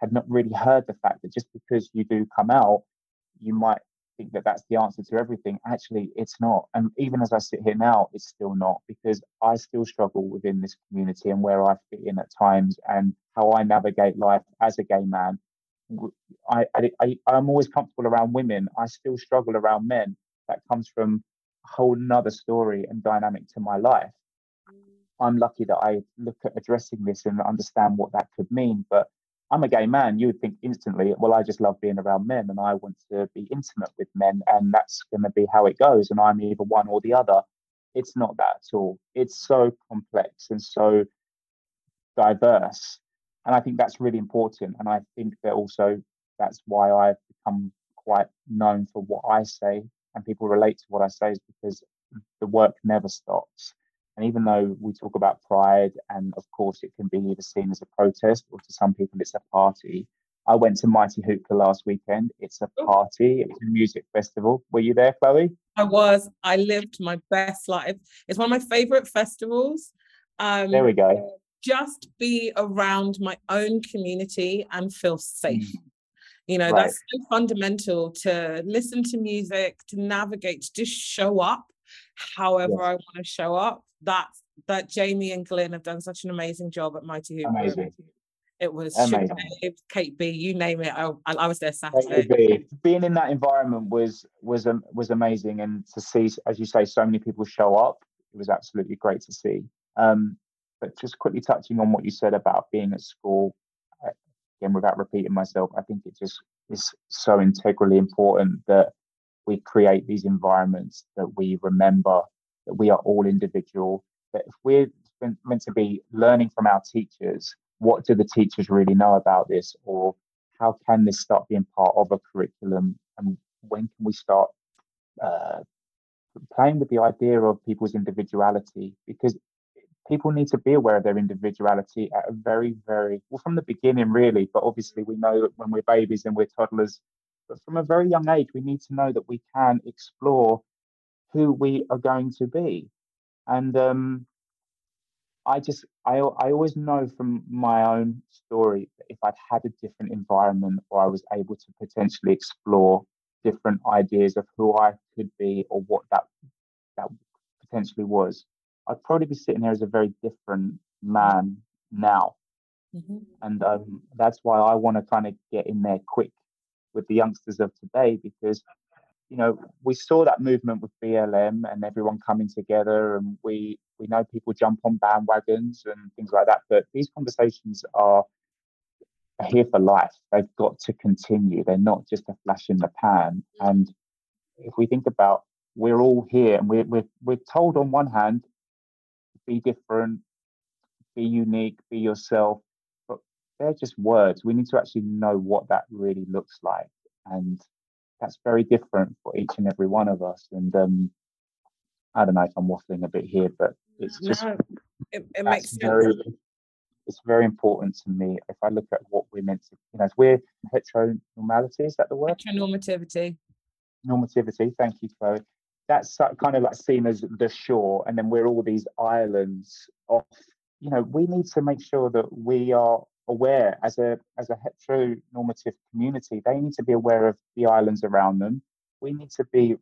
had not really heard the fact that just because you do come out, you might think that that's the answer to everything. Actually, it's not. And even as I sit here now, it's still not because I still struggle within this community and where I fit in at times and how I navigate life as a gay man. I, I, I'm always comfortable around women. I still struggle around men. That comes from a whole nother story and dynamic to my life. I'm lucky that I look at addressing this and understand what that could mean. But I'm a gay man, you would think instantly, well, I just love being around men and I want to be intimate with men, and that's going to be how it goes. And I'm either one or the other. It's not that at all. It's so complex and so diverse. And I think that's really important. And I think that also that's why I've become quite known for what I say and people relate to what I say is because the work never stops. And even though we talk about pride, and of course it can be either seen as a protest or to some people it's a party. I went to Mighty Hoopla last weekend. It's a oh. party. It's a music festival. Were you there, Chloe? I was. I lived my best life. It's one of my favorite festivals. Um, there we go. Just be around my own community and feel safe. Mm. You know, right. that's so fundamental to listen to music, to navigate, to just show up however yes. I want to show up that that Jamie and Glenn have done such an amazing job at Mighty Hoopla. Amazing. It was amazing. Katy B. You name it. I, I was there Saturday. Being in that environment was was um, was amazing, and to see, as you say, so many people show up, it was absolutely great to see. Um, but just quickly touching on what you said about being at school, uh, again, without repeating myself, I think it just is so integrally important that we create these environments that we remember that we are all individual. That if we're meant to be learning from our teachers, what do the teachers really know about this, or how can this start being part of a curriculum, and when can we start uh, playing with the idea of people's individuality? Because people need to be aware of their individuality at a very, very well from the beginning, really. But obviously, we know that when we're babies and we're toddlers, but from a very young age, we need to know that we can explore who we are going to be. And um, I just, I, I always know from my own story that if I'd had a different environment or I was able to potentially explore different ideas of who I could be or what that that potentially was, I'd probably be sitting here as a very different man now. Mm-hmm. And um, that's why I want to kind of get in there quick with the youngsters of today because you know, we saw that movement with BLM and everyone coming together, and we we know people jump on bandwagons and things like that. But these conversations are, here for life. They've got to continue. They're not just a flash in the pan. Mm. And if we think about, we're all here, and we're we're we're told on one hand, be different, be unique, be yourself. But they're just words. We need to actually know what that really looks like. And that's very different for each and every one of us. And um, I don't know if I'm waffling a bit here, but it's just no, it, it makes sense. Very, it's very important to me if I look at what we're meant to, you know, if we're heteronormality, is that the word? Heteronormativity. Normativity, thank you, Chloe. That's kind of like seen as the shore, and then we're all these islands off. You know, we need to make sure that we are aware as a as a heteronormative community they need to be aware of the islands around them. We need to be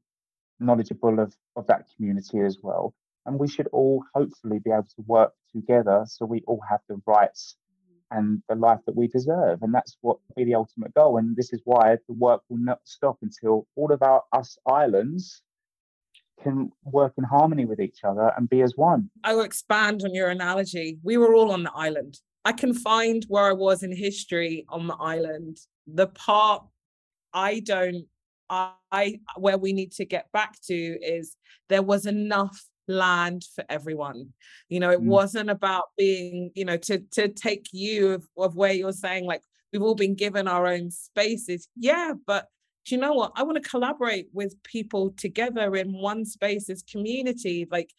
knowledgeable of of that community as well. And we should all hopefully be able to work together so we all have the rights and the life that we deserve. And that's what be the ultimate goal. And this is why the work will not stop until all of our us islands can work in harmony with each other and be as one. I will expand on your analogy. We were all on the island I can find where I was in history on the island. The part I don't, I where we need to get back to is there was enough land for everyone. You know, it mm. wasn't about being, you know, to to take you of, of where you're saying like we've all been given our own spaces. Yeah, but do you know what? I want to collaborate with people together in one space as community. Like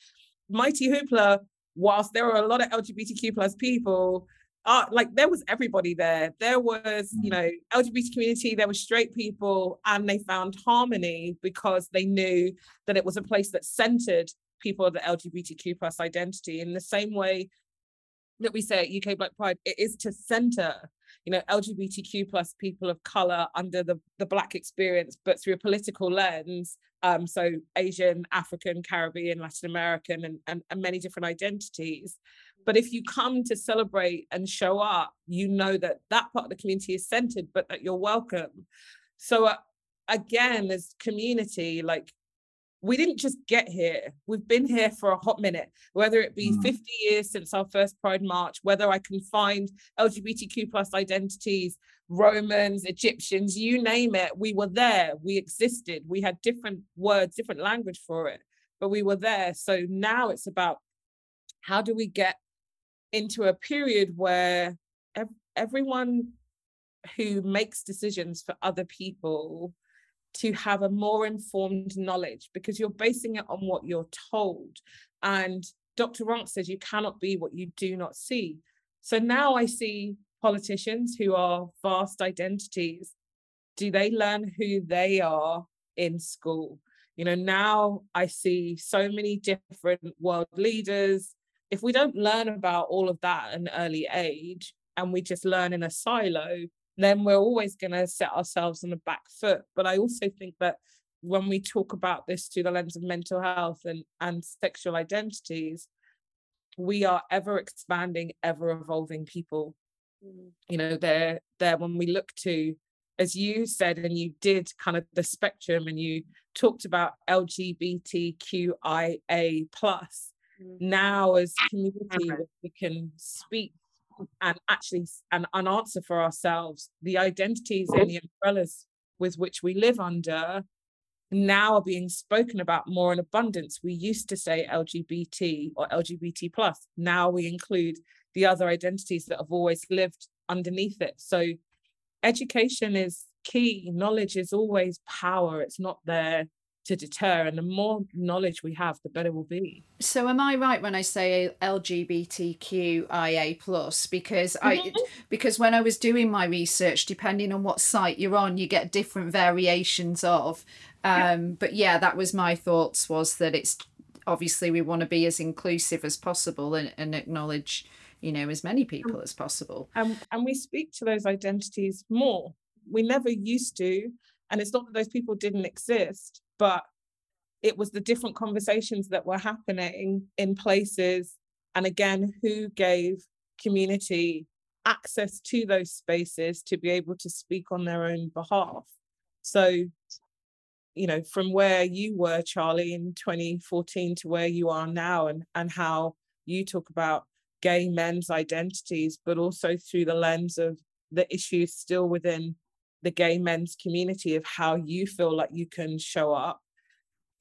Mighty Hoopla whilst there were a lot of LGBTQ plus people, uh, like there was everybody there. There was, you mm. know, LGBT community, there was straight people, and they found harmony because they knew that it was a place that centered people of the LGBTQ plus identity in the same way that we say at UK Black Pride, it is to center, you know, LGBTQ plus people of color under the, the black experience, but through a political lens. Um, so Asian, African, Caribbean, Latin American, and, and, and many different identities. But if you come to celebrate and show up, you know that that part of the community is centered, but that you're welcome. So uh, again, as community, like we didn't just get here. We've been here for a hot minute, whether it be mm. 50 years since our first Pride March, whether I can find LGBTQ plus identities, Romans, Egyptians, you name it, we were there. We existed. We had different words, different language for it, but we were there. So now it's about how do we get into a period where ev- everyone who makes decisions for other people to have a more informed knowledge because you're basing it on what you're told. And Dr. Rank says you cannot be what you do not see. So now I see politicians who are vast identities. Do they learn who they are in school? You know, now I see so many different world leaders. If we don't learn about all of that at an early age and we just learn in a silo, then we're always going to set ourselves on the back foot. But I also think that when we talk about this through the lens of mental health and, and sexual identities, we are ever expanding, ever evolving people. Mm. You know, they're there when we look to, as you said, and you did kind of the spectrum and you talked about LGBTQIA plus. Mm. Now as community we can speak and actually an, and answer for ourselves the identities and mm-hmm. the umbrellas with which we live under now are being spoken about more in abundance. We used to say LGBT or LGBT plus. Now we include the other identities that have always lived underneath it. So education is key. Knowledge is always power. It's not there to deter and the more knowledge we have the better we'll be. So am i right when i say lgbtqia plus? Because i mm-hmm. because when i was doing my research depending on what site you're on you get different variations of um yeah. but yeah that was my thoughts was that it's obviously we want to be as inclusive as possible and, and acknowledge you know as many people as possible. um, and we speak to those identities more. We never used to and it's not that those people didn't exist but it was the different conversations that were happening in places. And again who gave community access to those spaces to be able to speak on their own behalf? So you know from where you were charlie in 2014 to where you are now and and how you talk about gay men's identities but also through the lens of the issues still within the gay men's community of how you feel like you can show up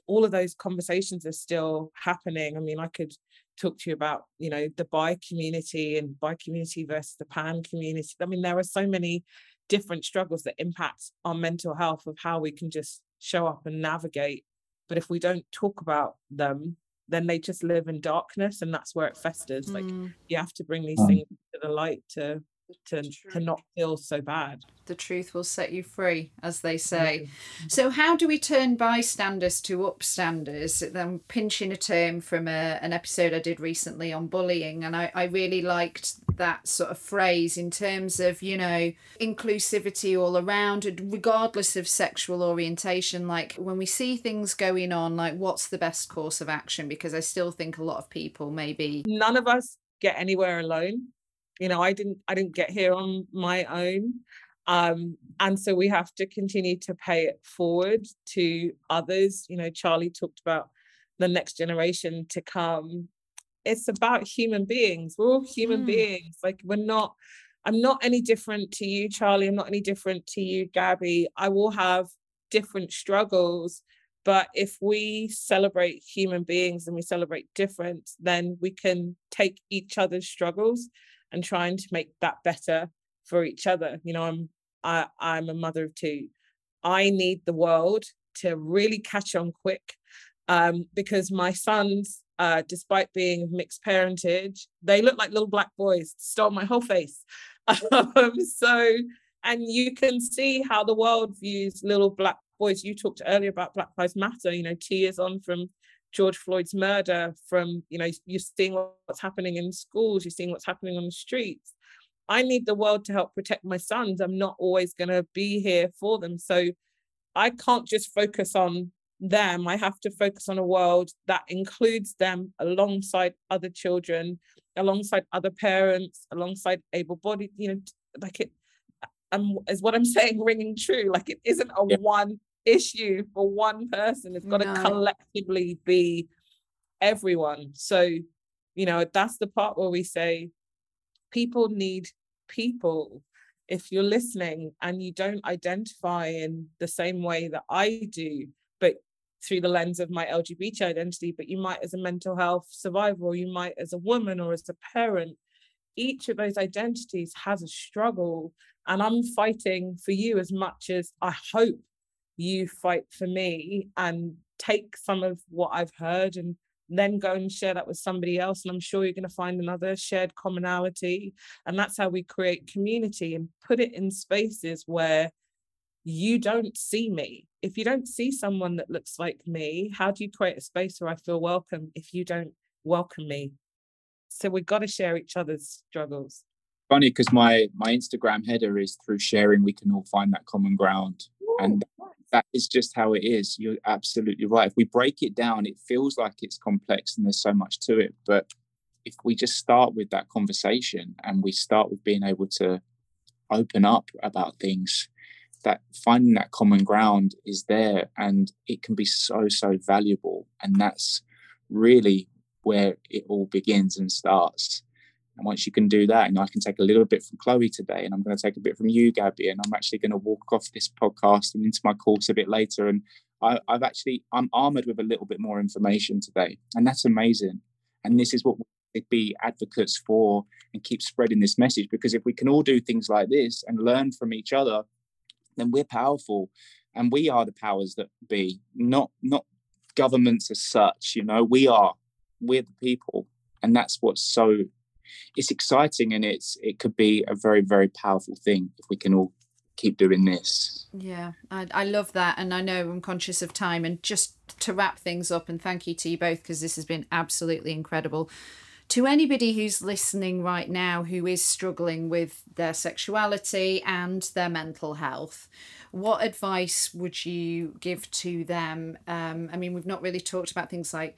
all of those conversations are still happening i mean i could talk to you about you know the bi community and bi community versus the pan community i mean there are so many different struggles that impact our mental health of how we can just show up and navigate. But if we don't talk about them, then they just live in darkness and that's where it festers. Mm. Like you have to bring these mm. things to the light to to, to not feel so bad. The truth will set you free, as they say. Mm-hmm. So, how do we turn bystanders to upstanders? I'm pinching a term from a, an episode I did recently on bullying, and I, I really liked that sort of phrase in terms of, you know, inclusivity all around, regardless of sexual orientation. Like when we see things going on, like what's the best course of action? Because I still think a lot of people maybe. None of us get anywhere alone you know i didn't i didn't get here on my own um, and so we have to continue to pay it forward to others. You know charlie talked about the next generation to come. It's about human beings. We're all human mm. beings. Like we're not i'm not any different to you charlie. I'm not any different to you gabby. I will have different struggles but if we celebrate human beings and we celebrate difference then we can take each other's struggles and trying to make that better for each other. You know, I'm I, I'm a mother of two. I need the world to really catch on quick um, because my sons, uh, despite being of mixed parentage, they look like little black boys, stole my whole face. um, so, and you can see how the world views little black boys. You talked earlier about Black Lives Matter, you know, two years on from George Floyd's murder, from you know, you're seeing what's happening in schools, you're seeing what's happening on the streets. I need the world to help protect my sons. I'm not always going to be here for them. So I can't just focus on them. I have to focus on a world that includes them alongside other children, alongside other parents, alongside able bodied, you know, like it um, is what I'm saying ringing true. Like it isn't a yeah. one issue for one person. It's got to collectively be everyone. So, you know, that's the part where we say people need people. If you're listening and you don't identify in the same way that I do, but through the lens of my LGBT identity, but you might as a mental health survivor, or you might as a woman or as a parent, each of those identities has a struggle. And I'm fighting for you as much as I hope you fight for me and take some of what I've heard and then go and share that with somebody else. And I'm sure you're going to find another shared commonality. And that's how we create community and put it in spaces where you don't see me. If you don't see someone that looks like me, how do you create a space where I feel welcome if you don't welcome me? So we've got to share each other's struggles. Funny because my my Instagram header is through sharing we can all find that common ground. Ooh, and that is just how it is. You're absolutely right. If we break it down, it feels like it's complex and there's so much to it. But if we just start with that conversation and we start with being able to open up about things, that finding that common ground is there and it can be so, so valuable. And that's really where it all begins and starts. And once you can do that, and I can take a little bit from Chloe today, and I'm going to take a bit from you, Gabby, and I'm actually going to walk off this podcast and into my course a bit later. And I, I've actually I'm armored with a little bit more information today, and that's amazing. And this is what we'd be advocates for and keep spreading this message because if we can all do things like this and learn from each other, then we're powerful, and we are the powers that be, not not governments as such. You know, we are we're the people, and that's what's so it's exciting and it's it could be a very very powerful thing if we can all keep doing this. Yeah, I, I love that. And I know I'm conscious of time. And just to wrap things up, and thank you to you both because this has been absolutely incredible. To anybody who's listening right now who is struggling with their sexuality and their mental health, what advice would you give to them? Um, I mean, we've not really talked about things like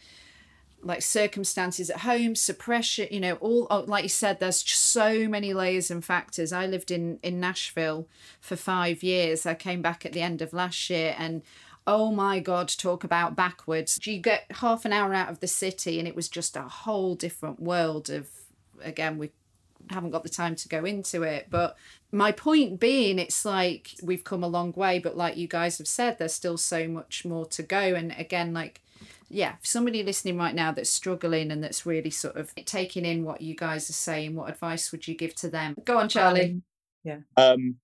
like circumstances at home suppression you know all oh, like you said there's so many layers and factors i lived in in nashville for five years i came back at the end of last year and Oh my God, talk about backwards. You get half an hour out of the city, and it was just a whole different world of, again, we haven't got the time to go into it. But my point being, it's like we've come a long way, but like you guys have said, there's still so much more to go. And again, like, yeah, somebody listening right now that's struggling and that's really sort of taking in what you guys are saying, what advice would you give to them? Go on, Charlie. Um, yeah. Um,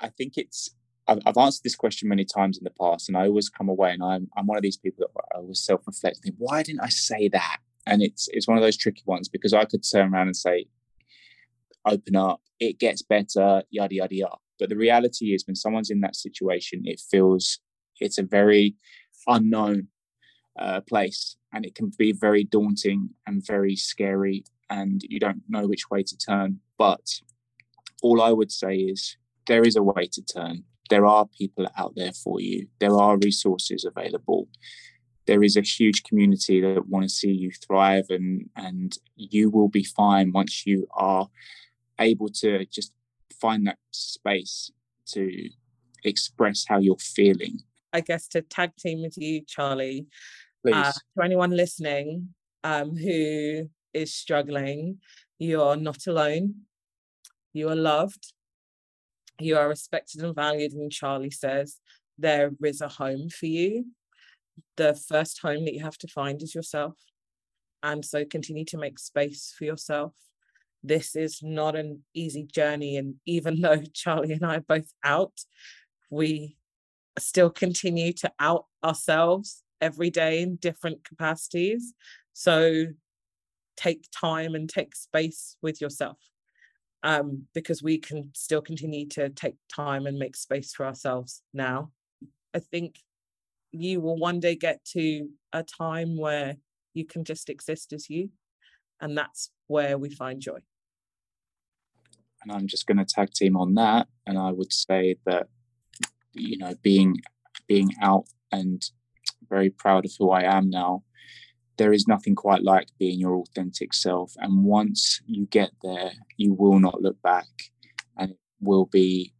I think it's I've, I've answered this question many times in the past, and I always come away and I'm I'm one of these people that I always self reflect. Think, why didn't I say that? And it's it's one of those tricky ones because I could turn around and say, open up, it gets better, yada yada yada. But the reality is, when someone's in that situation, it feels it's a very unknown uh, place, and it can be very daunting and very scary, and you don't know which way to turn. But all I would say is there is a way to turn there are people out there for you. There are resources available. There is a huge community that want to see you thrive, and and you will be fine once you are able to just find that space to express how you're feeling. I guess to tag team with you, Charlie. Uh, to anyone listening um, who is struggling, you are not alone. You are loved you are respected and valued. And Charlie says, there is a home for you. The first home that you have to find is yourself. And so continue to make space for yourself. This is not an easy journey. And even though Charlie and I are both out, we still continue to out ourselves every day in different capacities. So take time and take space with yourself um, because we can still continue to take time and make space for ourselves now. I think you will one day get to a time where you can just exist as you, and that's where we find joy. And I'm just going to tag team on that, and I would say that you know being being out and very proud of who I am now there is nothing quite like being your authentic self. And once you get there, you will not look back and it will be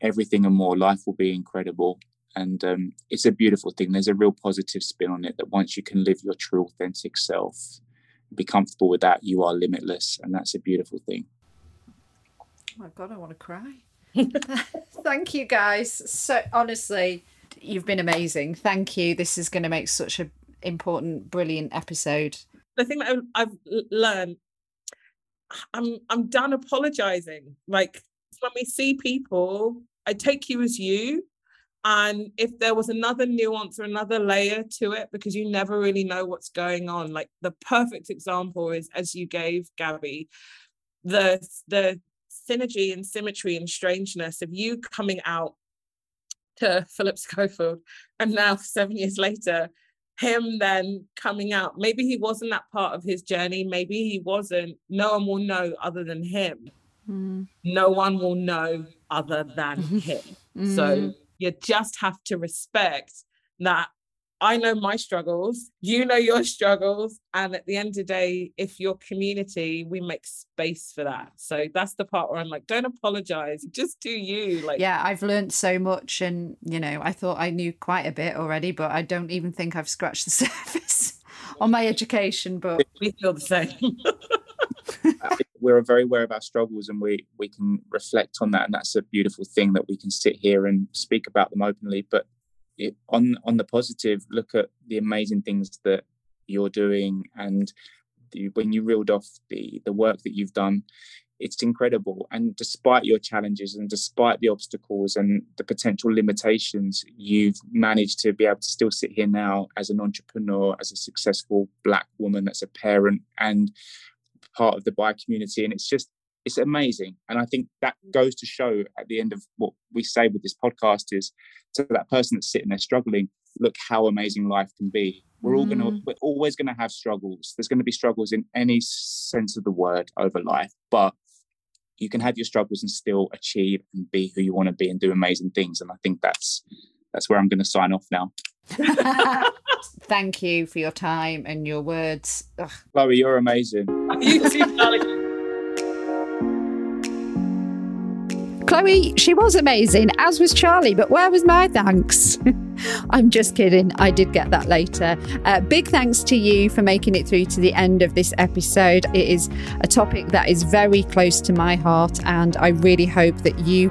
everything and more. Life will be incredible. And um, it's a beautiful thing. There's a real positive spin on it that once you can live your true authentic self, be comfortable with that, you are limitless. And that's a beautiful thing. Oh my God, I want to cry. Thank you guys. So honestly, you've been amazing. Thank you. This is going to make such a important, brilliant episode. The thing that I've learned, I'm I'm done apologizing. Like when we see people, I take you as you. And if there was another nuance or another layer to it, because you never really know what's going on. Like the perfect example is as you gave Gabby, the the synergy and symmetry and strangeness of you coming out to Philip Schofield and now seven years later him then coming out. Maybe he wasn't that part of his journey. Maybe he wasn't. No one will know other than him. Mm. No one will know other than him. Mm. So you just have to respect that I know my struggles, you know your struggles. And at the end of the day, if your community, we make space for that. So that's the part where I'm like, don't apologize, just do you. Like, yeah, I've learned so much. And, you know, I thought I knew quite a bit already, but I don't even think I've scratched the surface on my education. But we feel the same. we're very aware of our struggles and we we can reflect on that and that's a beautiful thing that we can sit here and speak about them openly but it, on on the positive, look at the amazing things that you're doing, and the, when you reeled off the the work that you've done, it's incredible. And despite your challenges and despite the obstacles and the potential limitations, you've managed to be able to still sit here now as an entrepreneur, as a successful Black woman that's a parent and part of the bi community. And it's just it's amazing. And I think that goes to show at the end of what we say with this podcast is to that person that's sitting there struggling, look how amazing life can be. We're all gonna mm. we're always gonna have struggles. There's gonna be struggles in any sense of the word over life, but you can have your struggles and still achieve and be who you want to be and do amazing things. And I think that's that's where I'm gonna sign off now. Thank you for your time and your words. Ugh. Chloe, you're amazing. Chloe, she was amazing, as was Charlie, but where was my thanks? I'm just kidding. I did get that later. Uh, big thanks to you for making it through to the end of this episode. It is a topic that is very close to my heart, and I really hope that you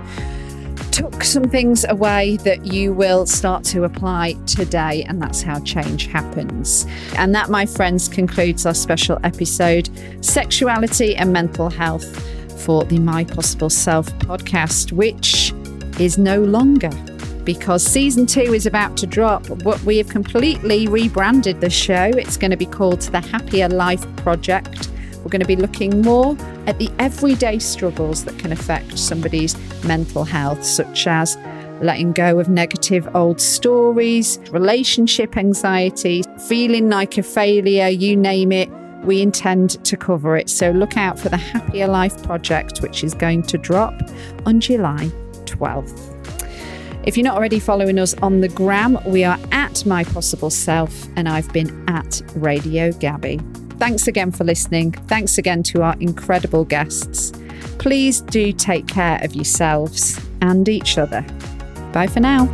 took some things away that you will start to apply today, and that's how change happens. And that, my friends, concludes our special episode Sexuality and Mental Health for the My Possible Self podcast, which is no longer because season two is about to drop. What we have completely rebranded the show. It's going to be called the Happier Life Project. We're going to be looking more at the everyday struggles that can affect somebody's mental health, such as letting go of negative old stories, relationship anxiety, feeling like a failure, you name it we intend to cover it. So look out for the Happier Life project, which is going to drop on July 12th. If you're not already following us on the gram, we are at My Possible Self, and I've been at Radio Gabby. Thanks again for listening. Thanks again to our incredible guests. Please do take care of yourselves and each other. Bye for now.